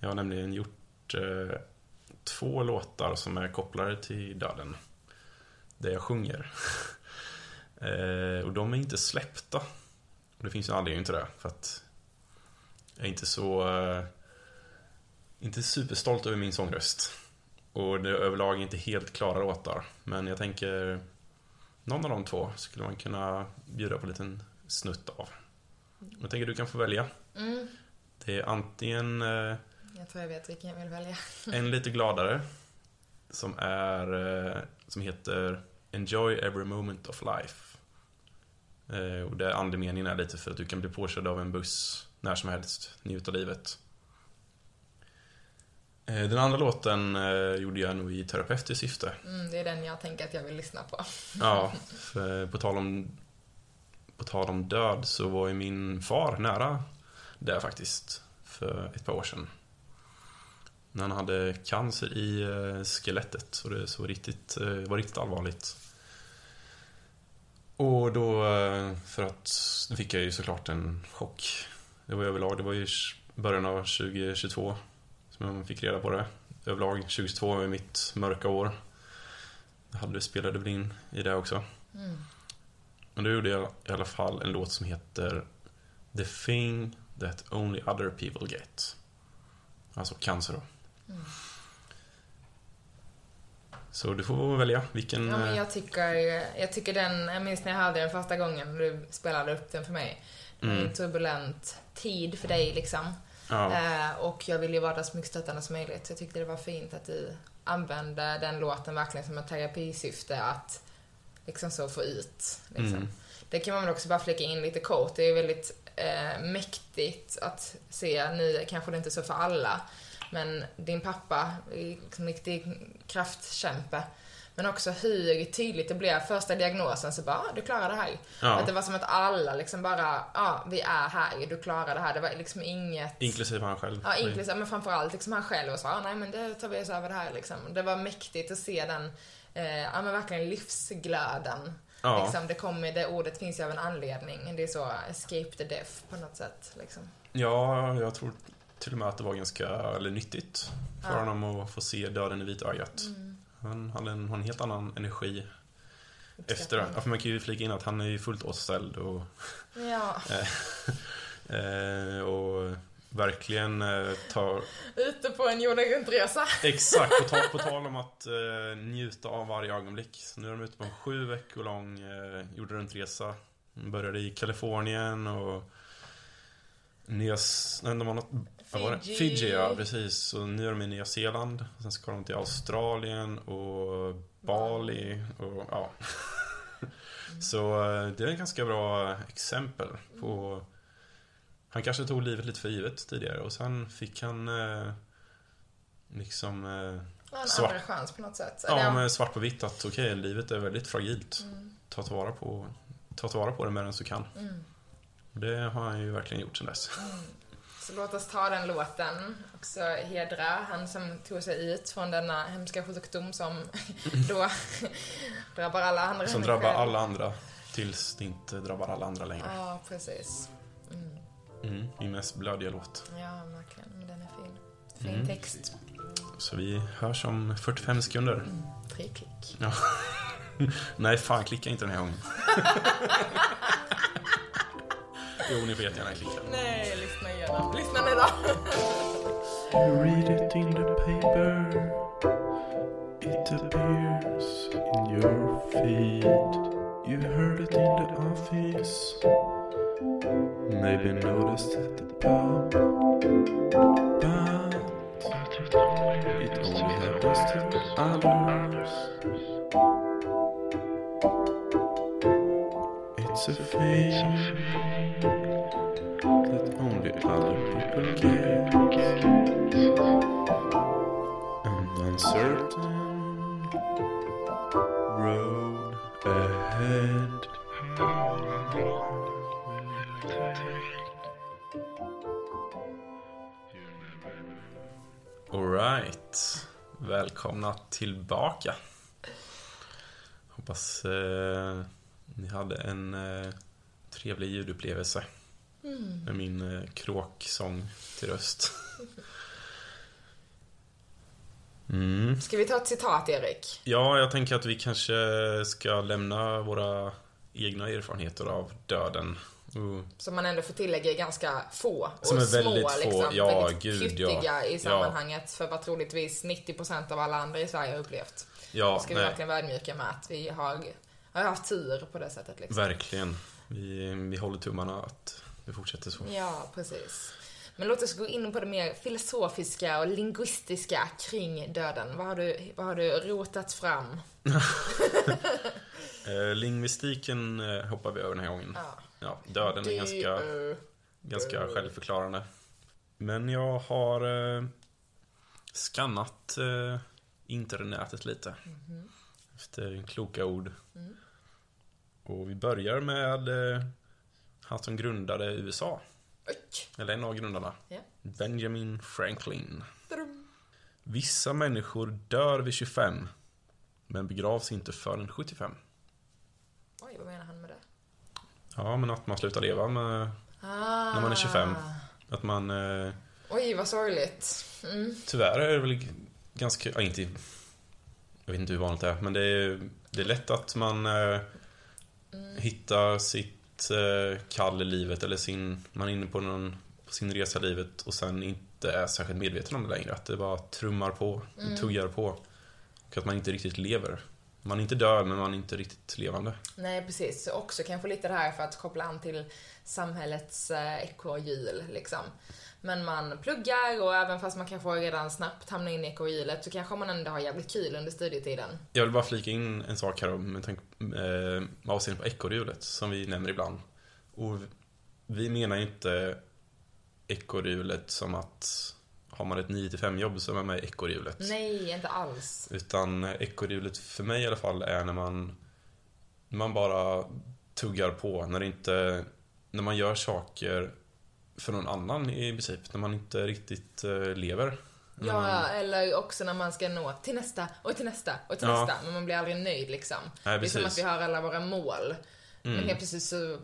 Jag har nämligen gjort eh, två låtar som är kopplade till döden. Där jag sjunger. eh, och de är inte släppta. Och det finns ju en anledning till det. För att jag är inte så... Eh, inte superstolt över min sångröst. Och det är överlag inte helt klara låtar. Men jag tänker någon av de två skulle man kunna bjuda på en liten snutt av. Jag tänker du kan få välja. mm. Det är antingen eh, jag tror jag vet vilken jag vill välja. en lite gladare som är eh, som heter Enjoy every moment of life. Eh, och där andemeningen är lite för att du kan bli påkörd av en buss när som helst. Njuta livet. Eh, Den andra låten eh, gjorde jag nog i terapeutiskt syfte. Mm, det är den jag tänker att jag vill lyssna på. Ja, för på tal om på tal om död så var ju min far nära där faktiskt för ett par år sedan. När han hade cancer i eh, skelettet. Så det så riktigt, eh, var riktigt allvarligt. Och då, eh, för att, då fick jag ju såklart en chock. Det var överlag, det var ju början av 2022 som jag fick reda på det. Överlag 2022 var mitt mörka år. Jag hade spelade väl in i det också. Mm. Men då gjorde jag i alla fall en låt som heter The thing that only other people get. Alltså cancer då. Mm. Så du får välja vilken... Ja, men eh, jag tycker, jag tycker den, jag minns när jag hörde den första gången du spelade upp den för mig. Det var Mm. en turbulent tid för dig liksom. Ja, Eh, och jag ville ju vara där så mycket stöttande som möjligt. Så jag tyckte det var fint att du använde den låten verkligen som ett terapisyfte att liksom så få ut. Liksom. Mm. Det kan man väl också bara flika in lite kort. Det är väldigt eh, mäktigt att se, nu kanske det inte är så för alla, men din pappa liksom riktig kraftkämpe. Men också hur tydligt det blev första diagnosen så bara, ah, du klarar det här. Ja. Att det var som att alla liksom bara, ja, ah, vi är här, du klarar det här. Det var liksom inget... Inklusive han själv. Ja, inklusive, men framförallt liksom han själv och så, ah, nej men det tar vi oss över det här liksom. Det var mäktigt att se den, eh, ja men verkligen livsglöden. Ja. Liksom, det kommer, det ordet finns ju av en anledning. Det är så, escape the death på något sätt liksom. Ja, jag tror till och med att det var ganska eller nyttigt för Ja. honom att få se döden i vitögat. Mm. Han hade en, har en helt annan energi efter. Ja, för man kan ju flika in att han är ju fullt återställd och, Ja, eh, och verkligen eh, tar ute på en jorden runt-resa. Exakt, på tal, på tal om att eh, njuta av varje ögonblick. Så nu är de ute på en sju veckor lång eh, jorden runt-resa. De började i Kalifornien och Nya... De var något, vad var det? Fiji. Fiji, ja precis. Och nu är de i Nya Zeeland. Sen ska de till Australien och Bali och ja. Så eh, det är ett ganska bra exempel på... Han kanske tog livet lite för givet tidigare och sen fick han eh, liksom... Eh, en Svart. andra chans på något sätt. Ja, men svart på vitt att okej, livet är väldigt fragilt. Mm. Ta tillvara på, ta tillvara på det medan du kan. Mm. Det har han ju verkligen gjort sen dess. Så låt oss ta den låten och så hedra han som tog sig ut från denna hemska sjukdom som då drabbar alla andra Som drabbar alla andra tills det inte drabbar alla andra längre. Ja, precis. Mm. Mm, min mest blödiga låt. Ja, verkligen. Men den är fin. Fin Mm. text. Så vi hörs om 45 sekunder. Mm. Tre klick. Ja. Nej, fan klicka inte den här gången. jo, ni får jättegärna klicka. Nej, lyssna You read it in the paper. It appears in your feed. You heard it in the office. Maybe noticed at the pub. But it only happens to others. It's a thing that only other people get. An uncertain road ahead. Alright. Välkomna tillbaka. Hoppas eh, ni hade en eh, trevlig ljudupplevelse med min eh, kråksång till röst. Mm. Ska vi ta ett citat, Erik? Ja, jag tänker att vi kanske ska lämna våra egna erfarenheter av döden. Och Som man ändå får tillägga är ganska få och Som är små, väldigt få. liksom. Ja, väldigt gud, pyttiga ja. i sammanhanget för vad troligtvis 90% av alla andra i Sverige har upplevt. ja, ska vi nej, verkligen vara ödmjuka med att vi har, har haft tur på det sättet. Liksom. verkligen. Vi, vi håller tummarna att det fortsätter så. Ja, precis. Men låt oss gå in på det mer filosofiska och linguistiska kring döden. Vad har du, vad har du rotat fram? Eh, lingvistiken eh, hoppar vi över den här gången. Ja. Ja, döden är ganska, ganska självförklarande. Men jag har eh, skannat eh, internetet lite. Mhm. Efter kloka ord. Mm. Och vi börjar med eh, han som grundade USA. Oj. Eller en av grundarna. Ja. Benjamin Franklin. Tadam. Vissa människor dör vid 25, men begravs inte förrän 75. Oj, vad menar han med det? Ja, men att man slutar leva med, Ah. när man är 25. Att man... Eh, Oj, vad sorgligt. Mm. tyvärr är det väl ganska... Ja, inte... Jag vet inte hur vanligt det är, men det är, det är lätt att man eh, hittar sitt eh, kall i livet eller sin... Man är inne på, någon, på sin resa i livet och sen inte är särskilt medveten om det längre. Att det bara trummar på, det tuggar på. Och att man inte riktigt lever. Man är inte död, men man är inte riktigt levande. Nej, precis. Så Också kanske lite det här för att koppla an till samhällets eh, ekorrhjul, liksom. Men man pluggar och även fast man kanske redan snabbt hamnar in i ekorrhjulet så kanske man ändå har jävligt kul under studietiden. Jag vill bara flika in en sak här med, tanke, eh, med avseende på ekorrhjulet, som vi nämner ibland. Och vi menar inte ekorrhjulet som att har man ett 9-5 jobb så är man med i ekorrhjulet. Nej, inte alls. Utan ekorrhjulet för mig i alla fall är när man, man bara tuggar på. När, det inte, när man gör saker för någon annan i princip. När man inte riktigt eh, lever. När man- Ja, eller också när man ska nå till nästa och till nästa och till Ja. nästa. Men man blir aldrig nöjd liksom. Nej, det är som att vi har alla våra mål. Men Mm. helt plötsligt så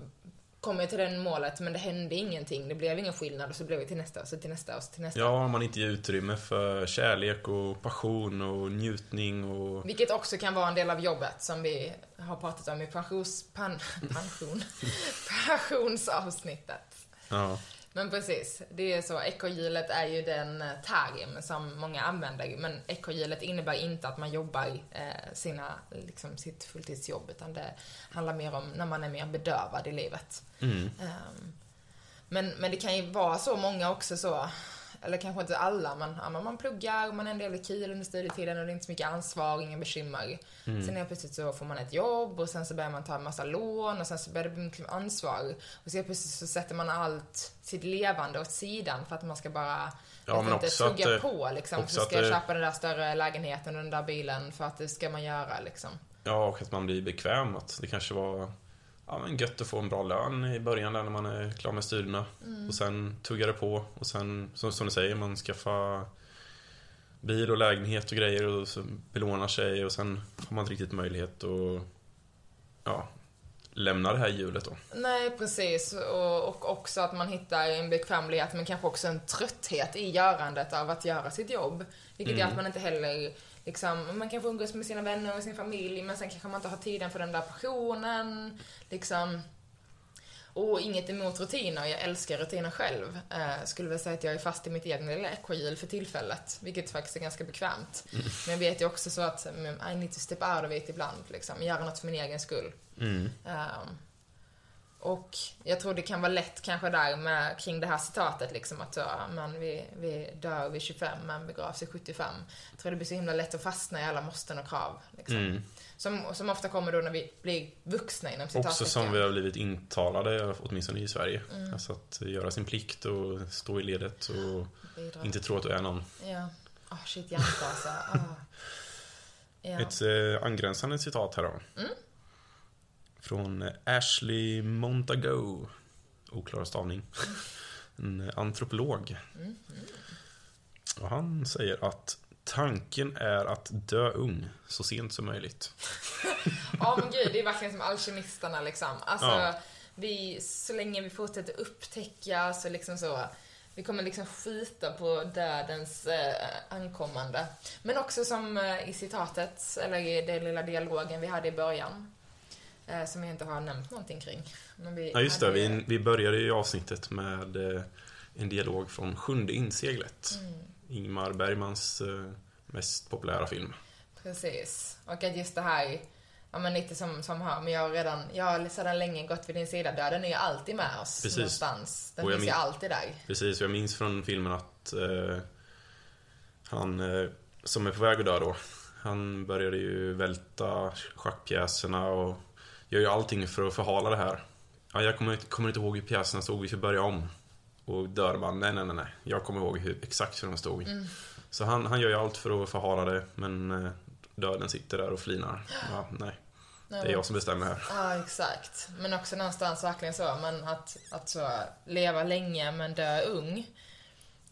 kommer jag till det målet men det hände ingenting. Det blev ingen skillnad och så blev vi till nästa och så till nästa och så till nästa. Ja, om man inte ger utrymme för kärlek och passion och njutning och... Vilket också kan vara en del av jobbet som vi har pratat om i pensions, pan, pension, pensionsavsnittet. Ja. Men precis, det är så. Ekorrhjulet är ju den eh, term som många använder. Men ekorrhjulet innebär inte att man jobbar eh, sina, liksom, sitt fulltidsjobb. Utan det handlar mer om när man är mer bedövad i livet. Mm. Ehm, men, men det kan ju vara så många också så, eller kanske inte alla, men, ja, man pluggar och man är en del kul under studietiden och det är inte så mycket ansvar, inga bekymmer. Sen helt plötsligt så får man ett jobb och sen så börjar man ta en massa lån och sen så börjar det bli mycket ansvar. Och helt plötsligt så sätter man allt sitt levande åt sidan för att man ska bara Ja, men inte, också att tugga det- på liksom. också Så att ska jag köpa den där större lägenheten och den där bilen för att det ska man göra liksom. Ja, och att man blir bekväm. Att det kanske var ja, men gött att få en bra lön i början där när man är klar med studierna. Och sen tuggar det på. Och sen, som, som du säger, man skaffar bil och lägenhet och grejer och så belånar sig och sen har man inte riktigt möjlighet att ja, lämna det här hjulet då. Nej, precis. Och, och också att man hittar en bekvämlighet men kanske också en trötthet i görandet av att göra sitt jobb. Vilket gör att man inte heller Liksom, man kanske umgås med sina vänner och sin familj men sen kanske man inte har tiden för den där passionen. Liksom. Och inget emot rutiner, jag älskar rutiner själv. Eh, skulle väl säga att jag är fast i mitt egna lilla ekorrhjul för tillfället, vilket faktiskt är ganska bekvämt. Men jag vet ju också så att mm, I need to step out of it ibland, liksom. Göra något för min egen skull. Mm. Ehm, och jag tror det kan vara lätt kanske där med, kring det här citatet liksom att så, men vi, vi dör vid 25 men begravs vid 75. Jag tror det blir så himla lätt att fastna i alla måsten och krav. Liksom. Mm. Som, som ofta kommer då när vi blir vuxna inom citattecken. Också som vi har blivit intalade, åtminstone i Sverige. Alltså att göra sin plikt och stå i ledet och Bidra. inte tro att du är någon. Ja. Åh shit, hjärnfasa. Ah. Ja. Ett eh, angränsande citat här då. Från eh, Ashley Montago. Oklar stavning. En eh, antropolog. Och han säger att tanken är att dö ung så sent som möjligt. Ja men gud, det är verkligen som alkemisterna liksom. Alltså, Ja. vi, så länge vi fortsätter upptäcka så liksom så, vi kommer liksom skita på dödens eh, ankommande. Men också som eh, i citatet, eller i den lilla dialogen vi hade i början. Eh, som jag inte har nämnt någonting kring. Men vi Ja just det, hade- vi, vi började ju avsnittet med eh, en dialog från Sjunde inseglet. Ingmar Bergmans eh, mest populära film. Precis. Och att just det här, ja men lite som, som här, men jag har redan, jag har sedan länge gått vid din sida. Döden är ju alltid med oss Precis. någonstans. Den Och finns ju alltid där. Precis, jag minns från filmen att eh, han eh, som är på väg att dö då, han började ju välta schackpjäserna och gör ju allting för att förhala det här. Ja, jag kommer, kommer inte ihåg hur pjäserna stod, vi får börja om. Och dör bara, nej, nej, nej, nej. Jag kommer ihåg hur, exakt hur de stod. Så han, han gör ju allt för att förhala det, men eh, döden sitter där och flinar. Ja, nej, det är jag som bestämmer här. Ja, exakt. Men också någonstans verkligen så, men att, att så leva länge men dö ung.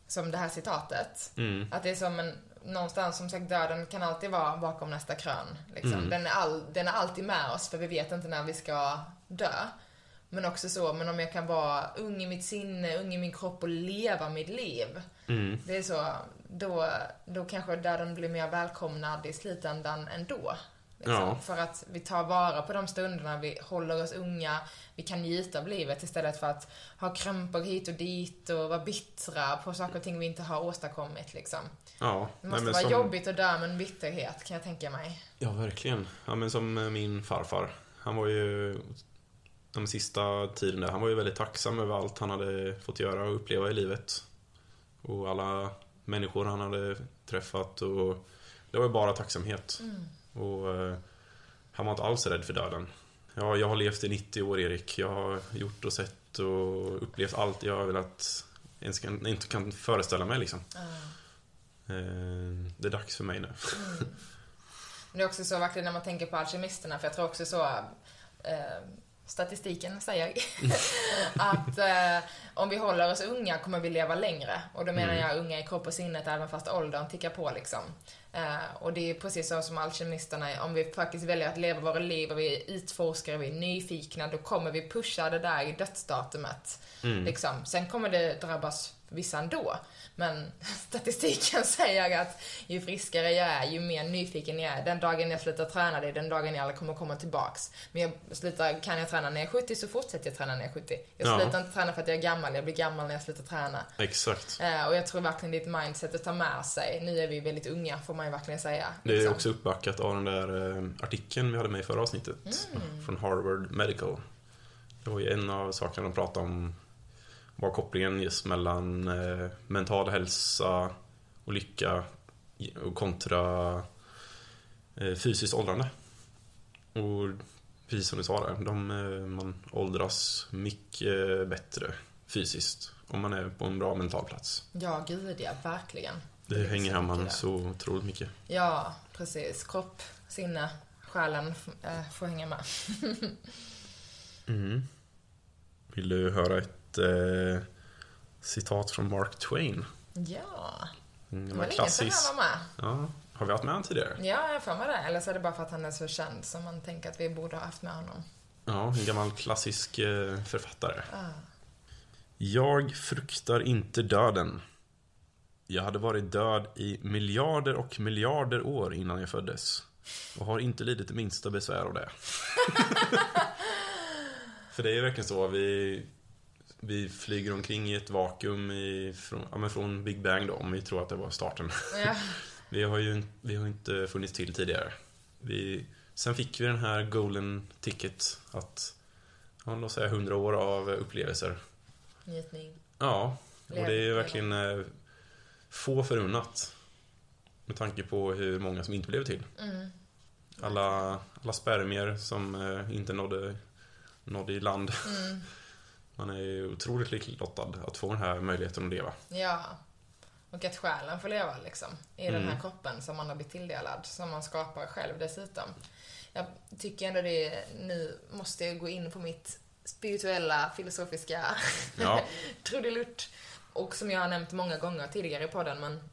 Som det här citatet. Mm. Att det är som en, någonstans, som sagt, döden kan alltid vara bakom nästa krön. Liksom. Den, är all, den är alltid med oss, för vi vet inte när vi ska dö. Men också så, men om jag kan vara ung i mitt sinne, ung i min kropp och leva mitt liv. Mm. Det är så, då, då kanske döden blir mer välkomnad i slutändan ändå. Liksom. Ja. För att vi tar vara på de stunderna, vi håller oss unga, vi kan njuta av livet istället för att ha krämpor hit och dit och vara bittra på saker och ting vi inte har åstadkommit liksom. Ja, Det måste nej, vara som, jobbigt att dö med en bitterhet kan jag tänka mig. Ja, verkligen. Ja, men som eh, min farfar. Han var ju de sista tiden där, han var ju väldigt tacksam över allt han hade fått göra och uppleva i livet. Och alla människor han hade träffat och det var ju bara tacksamhet. Och eh, han var inte alls rädd för döden. Ja, jag har levt i 90 år, Erik. Jag har gjort och sett och upplevt allt jag har velat ens kan, inte kan föreställa mig liksom. Eh, Det är dags för mig nu. Men det är också så verkligen när man tänker på alkemisterna, för jag tror också så eh, statistiken säger att eh, om vi håller oss unga kommer vi leva längre. Och då menar jag unga i kropp och sinnet även fast åldern tickar på liksom. Eh, och det är precis så som alkemisterna. Om vi faktiskt väljer att leva våra liv och vi är utforskare, vi är nyfikna, då kommer vi pusha det där i dödsdatumet. Liksom. Sen kommer det drabbas vissa ändå. Men statistiken säger att ju friskare jag är, ju mer nyfiken jag är. Den dagen jag slutar träna, det är den dagen jag aldrig kommer komma tillbaks. Men jag slutar, kan jag träna när jag är 70 så fortsätter jag träna när jag är 70. Jag Ja. slutar inte träna för att jag är gammal, jag blir gammal när jag slutar träna. Exakt. Eh, och jag tror verkligen det är ett mindset att ta med sig. Nu är vi väldigt unga, får man ju verkligen säga. Det är liksom. också uppbackat av den där eh, artikeln vi hade med i förra avsnittet. Mm. Från Harvard Medical. Det var ju en av sakerna de pratade om. Var kopplingen just mellan eh, mental hälsa och lycka och kontra eh, fysiskt åldrande. Och precis som du sa där, de, eh, man åldras mycket bättre fysiskt om man är på en bra mental plats. Ja, gud ja, verkligen. Det är hänger samman så otroligt mycket. Ja, precis. Kropp, sinne, själen äh, får hänga med. Mm. Vill du höra ett eh, citat från Mark Twain? Ja, En det var länge sedan klassisk... han var med. Ja, har vi haft med honom tidigare? Ja, jag har för mig det. Eller så är det bara för att han är så känd som man tänker att vi borde ha haft med honom. Ja, en gammal klassisk eh, författare. Ah. Jag fruktar inte döden. Jag hade varit död i miljarder och miljarder år innan jag föddes. Och har inte lidit det minsta besvär av det. För det är verkligen så. Vi, vi flyger omkring i ett vakuum i, från, ja, från Big Bang då, om vi tror att det var starten. Ja. Vi har ju vi har inte funnits till tidigare. Vi, sen fick vi den här golden ticket att, ja, låt säga 100 år av upplevelser. Njutning. Ja, och det är ju verkligen eh, få förunnat. Med tanke på hur många som inte blev till. Mm. Alla, alla spermier som eh, inte nådde, nådde i land. Mm. Man är ju otroligt lyckligt lottad att få den här möjligheten att leva. Ja. Och att själen får leva liksom. I den Mm. här kroppen som man har blivit tilldelad. Som man skapar själv dessutom. Jag tycker ändå det är, nu måste jag gå in på mitt spirituella, filosofiska Ja. trudelutt. Och som jag har nämnt många gånger tidigare i podden, men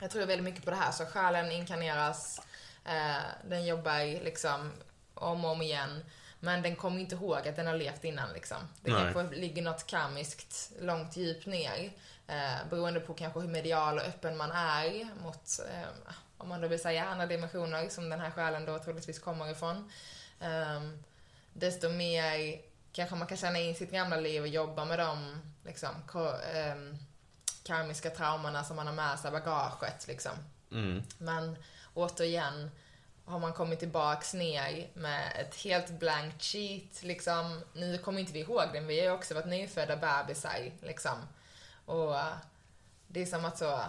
jag tror väldigt mycket på det här. Så själen inkarneras, eh, den jobbar liksom om och om igen. Men den kommer inte ihåg att den har levt innan liksom. Det Nej. kanske ligger något karmiskt långt djupt ner. Eh, beroende på kanske hur medial och öppen man är mot, eh, om man då vill säga andra dimensioner som den här själen då troligtvis kommer ifrån. Ehm, desto mer kanske man kan känna in sitt gamla liv och jobba med de liksom, ehm, karmiska traumorna som man har med sig, bagaget liksom. Mm. Men återigen, har man kommit tillbaks ner med ett helt blank sheet, liksom. Nu kommer inte vi ihåg den, vi har ju också varit nyfödda bebisar, liksom. Och eh, det är som att så...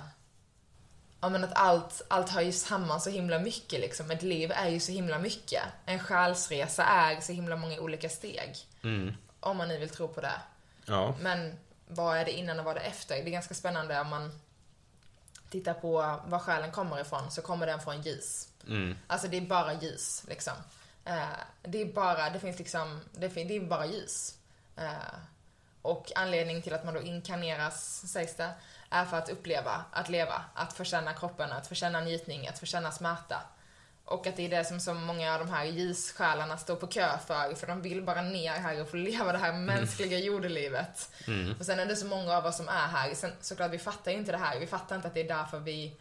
Ja men att allt, allt hör ju samman så himla mycket liksom. Ett liv är ju så himla mycket. En själsresa är så himla många olika steg. Mm. Om man nu vill tro på det. Ja. Men vad är det innan och vad är det efter? Det är ganska spännande om man tittar på var själen kommer ifrån, så kommer den från ljus. Mm. Alltså det är bara ljus, liksom. Eh, det är bara, det finns liksom, det, fin- det är bara ljus. Eh, Och anledningen till att man då inkarneras, sägs det, är för att uppleva, att leva, att känna kroppen, att känna njutning, att känna smärta. Och att det är det som så många av de här ljussjälarna står på kö för, för de vill bara ner här och få leva det här mänskliga jordelivet. Mm. Och sen är det så många av oss som är här, sen såklart vi fattar ju inte det här, vi fattar inte att det är därför vi,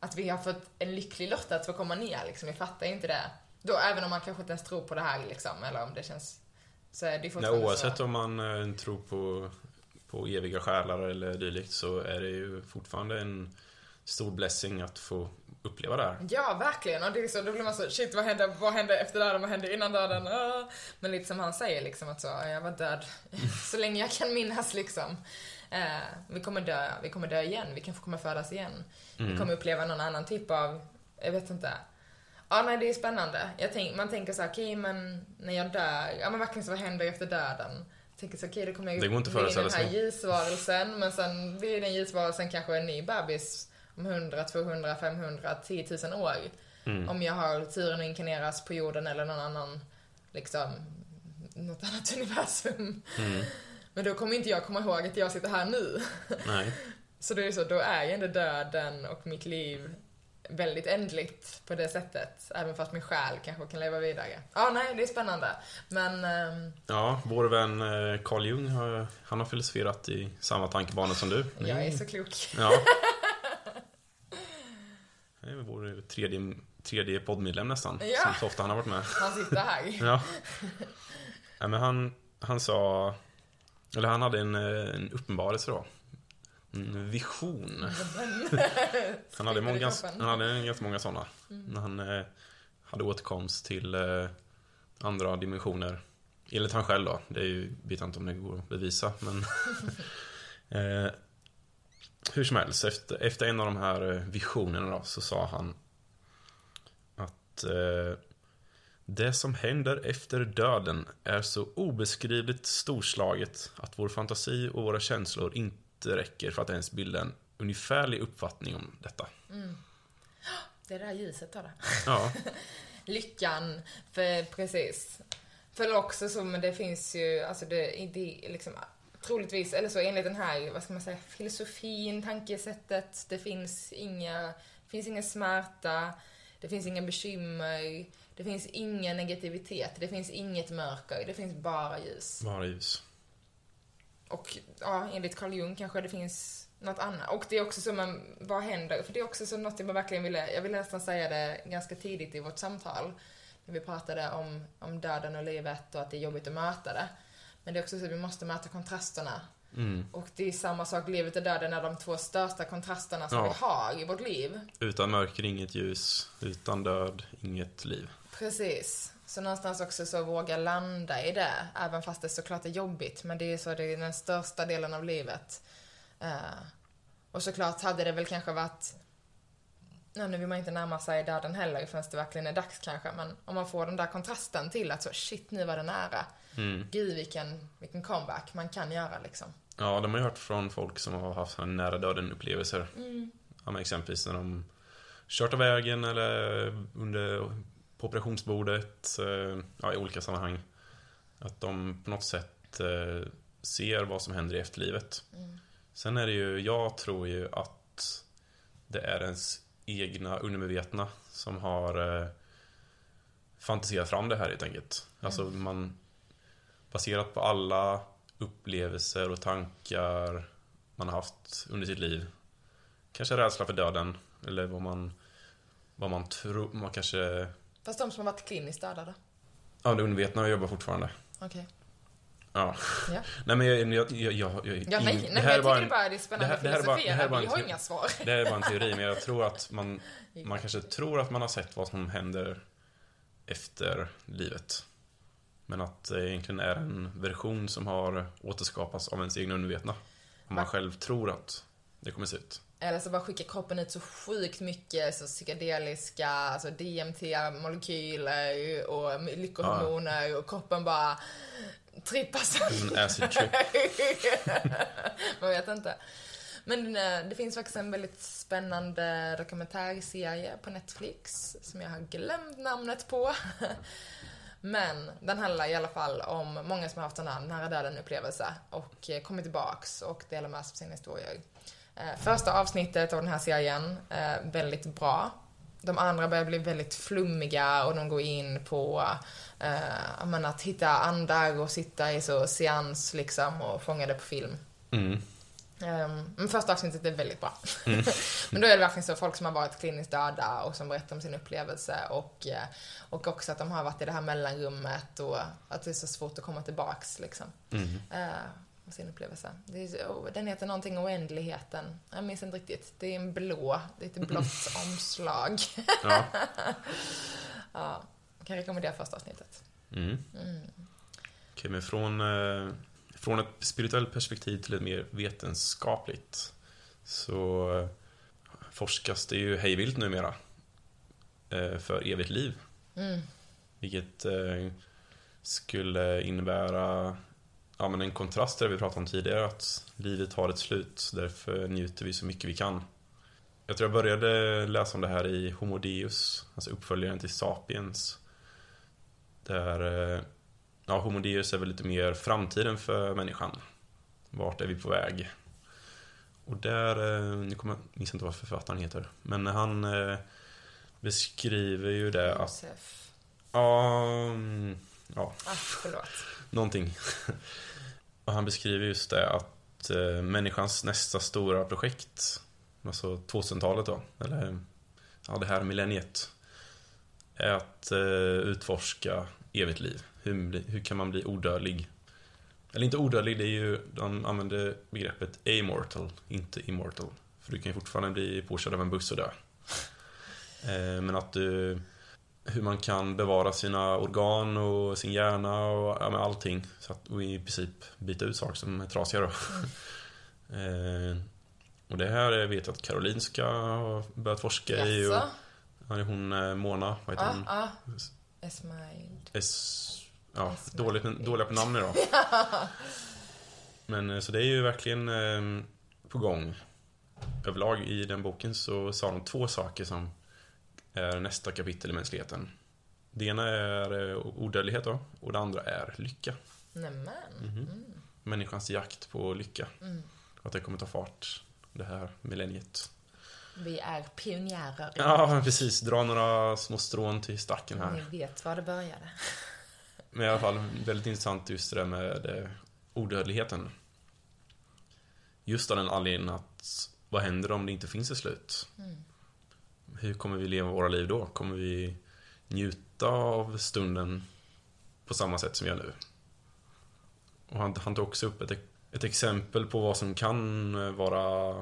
att vi har fått en lycklig lott att få komma ner liksom, vi fattar ju inte det. Då, även om man kanske inte ens tror på det här liksom, eller om det känns, så är det Nej, oavsett så. om man eh, tror på, på eviga själar eller dylikt så är det ju fortfarande en stor blessing att få uppleva det här. Ja, verkligen. Och det är så, då blir man så, shit vad hände, vad hände efter döden, vad hände innan döden? Ah. Men lite som han säger liksom att så, jag var död så länge jag kan minnas liksom. Eh, vi kommer dö, vi kommer dö igen, vi kanske kommer födas igen. Vi kommer uppleva någon annan typ av, jag vet inte. Ja, nej, det är spännande. Tänk, man tänker så okej, men när jag dör, ja men verkligen så, vad händer efter döden? Tänker så, okej, då kommer jag Det går inte bli den här ljusvarelsen, men sen blir den ljusvarelsen kanske en ny bebis om 100, 200, 500, 10 000 år. Mm. Om jag har turen att inkarneras på jorden eller någon annan, liksom, något annat universum. Mm. Men då kommer inte jag komma ihåg att jag sitter här nu. Nej. Så det är så, då är ju ändå döden och mitt liv väldigt ändligt på det sättet. Även fast min själ kanske kan leva vidare. Ja, nej, det är spännande. Men, ehm, Ja, vår vän eh, Carl Jung har, han har filosoferat i samma tankebanor som du. jag är så klok. Ja. Är vår tredje, tredje poddmedlem nästan. Ja. Som så ofta han har varit med. Han sitter här. Ja. Nej, men han, han sa... Eller han hade en, eh, en uppenbarelse då. En vision. Han hade, många, kroppen. han hade ganska många sådana. När han eh, hade återkomst till eh, andra dimensioner. Enligt han själv då. Det är ju, vet jag inte om det går att bevisa. Men eh, hur som helst, efter, efter en av de här eh, visionerna då, så sa han att eh, det som händer efter döden är så obeskrivligt storslaget att vår fantasi och våra känslor inte räcker för att ens bilda en ungefärlig uppfattning om detta. Det är det här ljuset det. Ja, Lyckan, för precis. För också så, men det finns ju, alltså det, det liksom troligtvis, eller så enligt den här, vad ska man säga, filosofin, tankesättet, det finns inga, det finns ingen smärta, det finns inga bekymmer, det finns ingen negativitet, det finns inget mörker, det finns bara ljus. bara ljus. Och ja, enligt Carl Jung kanske det finns något annat. Och det är också så, men vad händer? För det är också så något jag verkligen ville, jag ville nästan säga det ganska tidigt i vårt samtal. När vi pratade om, om döden och livet och att det är jobbigt att möta det. Men det är också så att vi måste möta kontrasterna. Mm. Och det är samma sak, livet och döden är de två största kontrasterna som Ja. vi har i vårt liv. Utan mörker inget ljus, utan död inget liv. Precis. Så någonstans också så våga landa i det, även fast det såklart är jobbigt. Men det är så, det är den största delen av livet. Eh, och såklart hade det väl kanske varit, nu vill man inte närma sig döden heller förrän det verkligen är dags kanske, men om man får den där kontrasten till att så shit, nu var det nära. Mm. Gud vilken, vilken comeback man kan göra liksom. Ja, de har ju hört från folk som har haft nära döden upplevelser. Ja, men exempelvis när de kört av vägen eller under, på operationsbordet, eh, ja, i olika sammanhang. Att de på något sätt eh, ser vad som händer i efterlivet. Sen är det ju, jag tror ju att det är ens egna undermedvetna som har eh, fantiserat fram det här helt enkelt. Alltså man, baserat på alla upplevelser och tankar man har haft under sitt liv. Kanske rädsla för döden, eller vad man, vad man tror, man kanske... Fast de som har varit kliniskt dödade. Ja, det undervetna jobbar fortfarande. Okej. Ja. Ja. Nej men jag... jag, jag, jag, jag, Ja, nej, nej, men jag tycker det bara det är spännande det här- det här är bara- det här bara Vi en har inga svar. Det är bara en teori, men jag tror att man, man kanske tror att man har sett vad som händer efter livet. Men att det egentligen är en version som har återskapats av ens egna undervetna. Om man själv tror att det kommer se ut. Eller så bara skickar kroppen ut så sjukt mycket så psykedeliska, alltså DMT-molekyler och lyckohormoner och kroppen bara trippar sönder. En acid trip. Man vet inte. Men eh, det finns faktiskt en väldigt spännande dokumentärserie på Netflix som jag har glömt namnet på. Men den handlar i alla fall om många som har haft en nära döden-upplevelse och eh, kommit tillbaks och delar med sig av sina historier. Eh, första avsnittet av den här serien, eh, väldigt bra. De andra börjar bli väldigt flummiga och de går in på eh, menar, att hitta andar och sitta i så seans liksom och fånga det på film. Mm. Um, men första avsnittet är väldigt bra. men då är det verkligen så, folk som har varit kliniskt döda och som berättar om sin upplevelse och, eh, och också att de har varit i det här mellanrummet och att det är så svårt att komma tillbaks liksom. Mm. Uh, sin upplevelse. Är, oh, den heter någonting oändligheten. Jag minns inte riktigt. Det är en blå, det är ett blått omslag. Ja. ja, kan rekommendera första avsnittet. Mm. Okej, men från, eh, från ett spirituellt perspektiv till ett mer vetenskapligt så eh, forskas det ju hejvilt numera eh, för evigt liv. Mm. Vilket eh, skulle innebära ja, men en kontrast till det vi pratade om tidigare, att livet har ett slut, därför njuter vi så mycket vi kan. Jag tror jag började läsa om det här i Homo Deus, alltså uppföljaren till Sapiens. Där, ja, Homo Deus är väl lite mer framtiden för människan. Vart är vi på väg? Och där, eh, nu kommer jag minns inte vad författaren heter, men han eh, beskriver ju det att, Josef. ja, mm, ja, Ah, förlåt. någonting. Och han beskriver just det att eh, människans nästa stora projekt, alltså 2000-talet då, eller ja, det här millenniet, är att utforska evigt liv. Hur, hur kan man bli odödlig? Eller inte odödlig, det är ju, de använder begreppet amortal, inte immortal. För du kan ju fortfarande bli påkörd av en buss och dö. Eh, men att du hur man kan bevara sina organ och sin hjärna och ja, allting. Så att, och i princip byta ut saker som är trasiga då. eh, och det här vet jag att Karolinska har börjat forska i. Och, hon eh, Mona, vad heter Ja, hon? ja. Esmaid. S, ja, Esma. dåligt, dåliga på namn idag. Men eh, så det är ju verkligen eh, på gång. Överlag i den boken så sa de två saker som är nästa kapitel i mänskligheten. Det ena är eh, odödlighet då, och det andra är lycka. Nämen. Mhm. Människans jakt på lycka. Mm. Att det kommer ta fart det här millenniet. Vi är pionjärer. Ja, precis. Dra några små strån till stacken här. Ni vet var det började. Men i alla fall väldigt intressant just det där med odödligheten. Just av den anledningen att vad händer om det inte finns ett slut? Mm. Hur kommer vi leva våra liv då? Kommer vi njuta av stunden på samma sätt som vi gör nu? Och han, han tog också upp ett, ett exempel på vad som kan vara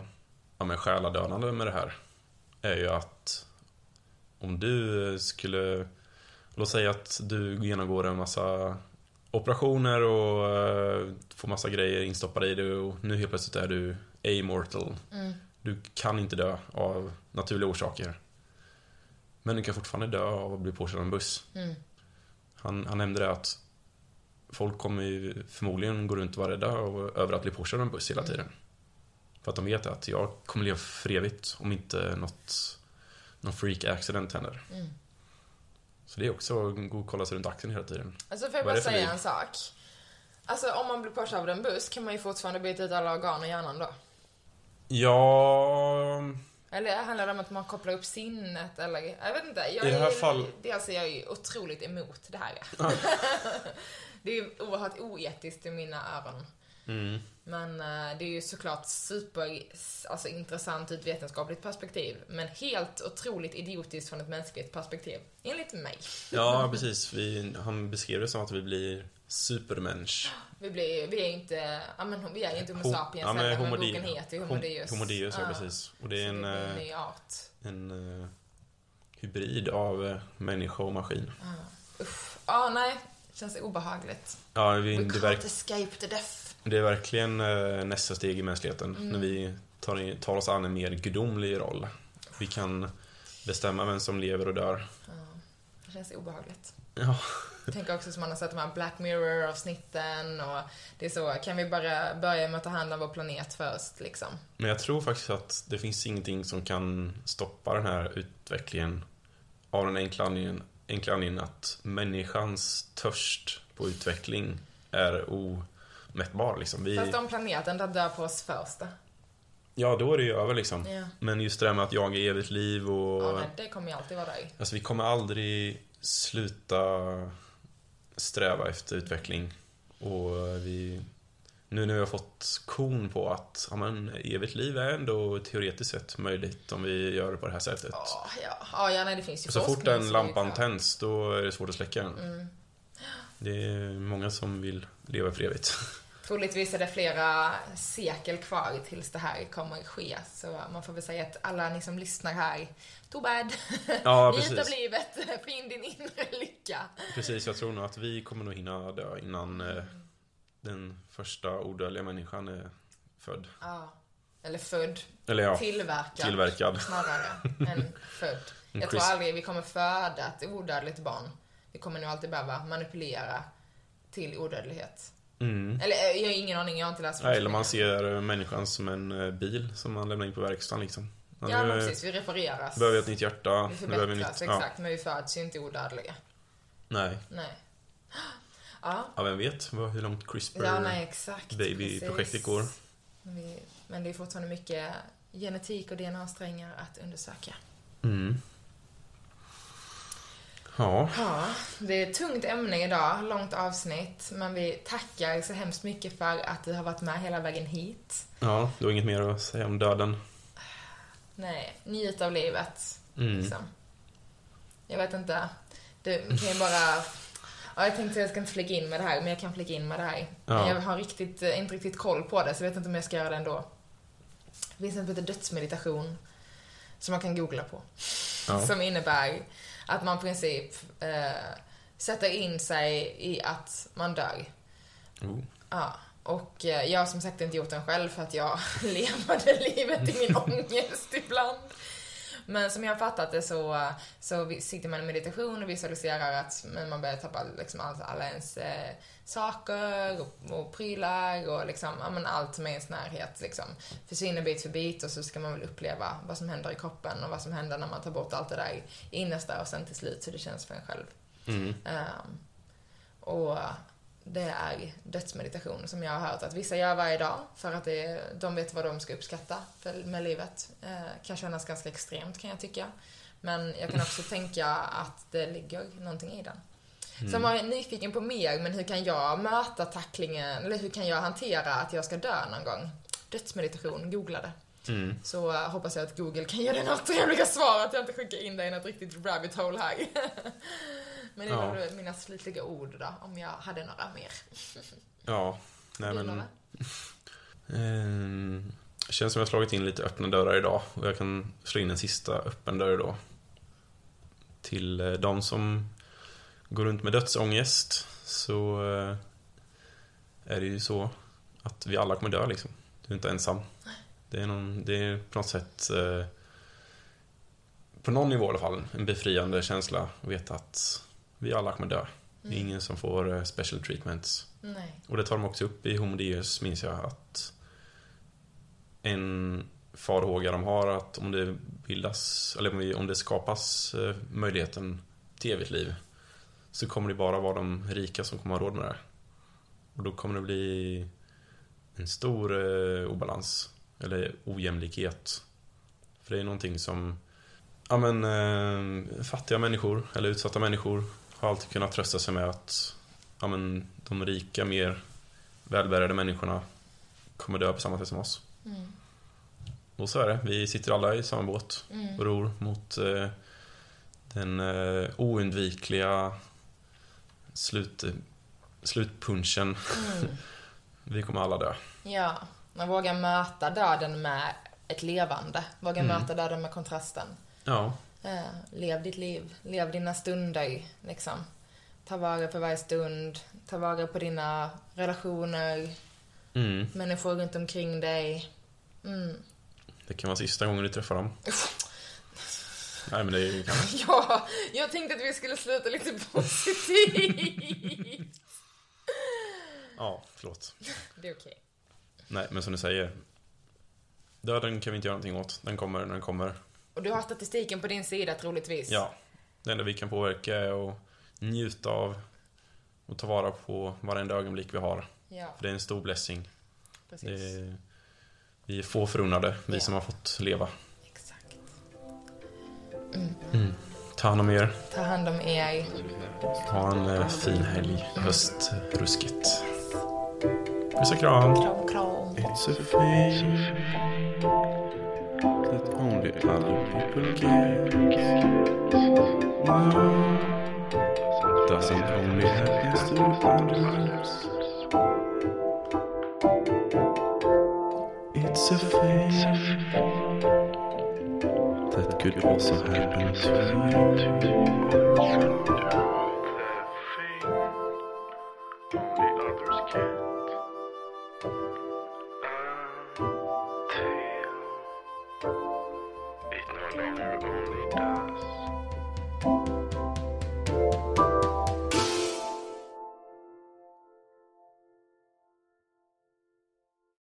ja, men själadödande med det här. Är ju att om du skulle Låt säga att du genomgår en massa operationer och eh, får massa grejer instoppade i dig och nu helt plötsligt är du amortal. Mm. Du kan inte dö av naturliga orsaker. Men du kan fortfarande dö av att bli påkörd av en buss. Mm. Han, han nämnde det att folk kommer ju förmodligen gå runt och vara rädda över att bli påkörd av en buss hela tiden. För att de vet att jag kommer leva för evigt om inte något, någon freak accident händer. Mm. Så det är också och kolla sig runt axeln hela tiden. Alltså får jag bara säga en sak? Alltså om man blir påkörd av en buss kan man ju fortfarande byta ut alla organ i hjärnan då. Ja... Eller handlar det om att man kopplar upp sinnet eller? Jag vet inte. Jag I det här är, fall- Dels är jag ju otroligt emot det här. det är ju oerhört oetiskt i mina öron. Mm. Men eh, det är ju såklart super alltså, intressant ur ett vetenskapligt perspektiv. Men helt otroligt idiotiskt från ett mänskligt perspektiv. Enligt mig. Ja, precis. Vi, han beskrev det som att vi blir supermensch. Vi, blir, vi är inte, ja men vi är inte Homo Ho- sapiens ja, men heller, men boken heter ju Homo Hom- Deus. Homo Deus, ja, precis. Och det är en, det en eh, ny art. en eh, hybrid av eh, människa och maskin. Ja, nej. Känns obehagligt. Ja, vi, We can't verk, escape the death. Det är verkligen eh, nästa steg i mänskligheten. Mm. När vi tar, tar oss an en mer gudomlig roll. Vi kan bestämma vem som lever och dör. Ja, det känns obehagligt. Ja, Jag tänker också som man har sett de här Black Mirror-avsnitten och det är så, kan vi bara börja med att ta hand om vår planet först liksom? men jag tror faktiskt att det finns ingenting som kan stoppa den här utvecklingen av den enkla anledningen enkla anledningen att människans törst på utveckling är omättbar. Liksom. Vi, Fast om planeten där dör på oss först då? ja, då är det ju över liksom. Ja. Men just det där med att jaga evigt liv och... Ja, nej, det kommer ju alltid vara där. Alltså vi kommer aldrig sluta sträva efter utveckling. Och vi... Nu när vi har fått kon på att ja, men, evigt liv är ändå teoretiskt sett möjligt om vi gör det på det här sättet. Ja, ja, ja, ja nej, det finns ju så fort den lampan tänds, då är det svårt att släcka den. Mm. Det är många som vill leva för evigt. Troligtvis är det flera sekel kvar tills det här kommer ske. Så man får väl säga att alla ni som lyssnar här, too bad. Ja, Njut av livet, finn din inre lycka. Precis, jag tror nog att vi kommer nog hinna dö innan eh, den första odödliga människan är född. Ja. Eller född, Eller ja, tillverkad. tillverkad. Snarare än född. Jag tror aldrig vi kommer föda ett odödligt barn. Vi kommer nog alltid behöva manipulera till odödlighet. Mm. Eller eh, jag har ingen aning, jag har inte läst Nej, eller man ser människan som en eh, bil som man lämnar in på verkstaden liksom. Ja, Ja, men precis. Vi repareras. behöver vi ett nytt hjärta. Vi förbättras, nytt... Ja, exakt. Men vi föds ju inte odödliga. nej. Nej. Ja, Ja, vem vet hur långt CRISPR ja baby-projektet går. Men det är fortfarande mycket genetik och DNA-strängar att undersöka. Mm. Ja, Ja, det är ett tungt ämne idag, långt avsnitt, men vi tackar så hemskt mycket för att du har varit med hela vägen hit. ja, du har inget mer att säga om döden? Nej, njut av livet. Mm. Liksom. Jag vet inte. Du kan ju bara... Ja, jag tänkte att jag ska inte flika in med det här, men jag kan flika in med det här. Ja. jag har riktigt, eh, inte riktigt koll på det, så jag vet inte om jag ska göra det ändå. Det finns en heter dödsmeditation, som man kan googla på. Ja. Som innebär att man i princip eh, sätter in sig i att man dör. Oh. Ja, och eh, jag har som sagt inte gjort den själv för att jag levade livet i min ångest ibland. Men som jag har fattat det så, så sitter man i meditation och visualiserar att man börjar tappa liksom all, alla ens eh, saker och, och prylar och liksom, ja, allt som är i ens närhet liksom, försvinner bit för bit och så ska man väl uppleva vad som händer i kroppen och vad som händer när man tar bort allt det där innersta och sen till slut hur det känns för en själv. Mm. Ehm, och det är dödsmeditation som jag har hört att vissa gör varje dag för att det, de vet vad de ska uppskatta med livet. Eh, kan kännas ganska extremt kan jag tycka. Men jag kan också tänka att det ligger någonting i den. Så om man är nyfiken på mer, men hur kan jag möta tacklingen, eller hur kan jag hantera att jag ska dö någon gång? Dödsmeditation, googla det. Mm. Så eh, hoppas jag att Google kan ge dig några trevliga svar, att jag inte skickar in dig i något riktigt rabbit hole här. Men det Ja. var mina slutliga ord då, om jag hade några mer. Ja, nej men... några? Ehm, känns som jag slagit in lite öppna dörrar idag och jag kan slå in en sista öppen dörr då. Till eh, de som går runt med dödsångest så eh, är det ju så att vi alla kommer dö liksom. Du är inte ensam. Det är, någon, det är på något sätt eh, på någon nivå i alla fall en befriande känsla att veta att vi alla kommer dö. Det är ingen som får eh, special treatments. Nej. Och det tar de också upp i Homo Deus, minns jag, att en farhåga de har att om det bildas, eller om det skapas eh, möjligheten till evigt liv så kommer det bara vara de rika som kommer ha råd med det. Och då kommer det bli en stor eh, obalans, eller ojämlikhet. För det är någonting som ja, men, eh, fattiga människor, eller utsatta människor, har alltid kunnat trösta sig med att ja, men, de rika, mer välbärgade människorna kommer dö på samma sätt som oss. Mm. Och så är det. Vi sitter alla i samma båt Mm. och ror mot eh, den eh, oundvikliga slut, slutpunchen. Mm. Vi kommer alla dö. Ja, man vågar möta döden med ett levande. Våga Mm. möta döden med kontrasten. Ja, Eh, lev ditt liv, lev dina stunder, liksom. Ta vara på varje stund, ta vara på dina relationer, mm. människor runt omkring dig. Mm. det kan vara sista gången du träffar dem. Nej, men det kan Ja, jag tänkte att vi skulle sluta lite positivt. Ja, förlåt. Det är okej. Nej, men som du säger. Döden kan vi inte göra någonting åt. Den kommer när den kommer. Och du har statistiken på din sida troligtvis. Ja. Det enda vi kan påverka är att njuta av och ta vara på varenda ögonblick vi har. Ja, För det är en stor blessing. är, vi är få förunnade, vi Ja. som har fått leva. Exakt. Mm. Ta hand om er. Ta hand om er. Ha en eh, fin helg. Höstrusket. Puss och kram. Kram, kram. It's a fame that only other people get. No, doesn't only happen to others. It's a fame that could also happen to you. Only others get it no longer only does.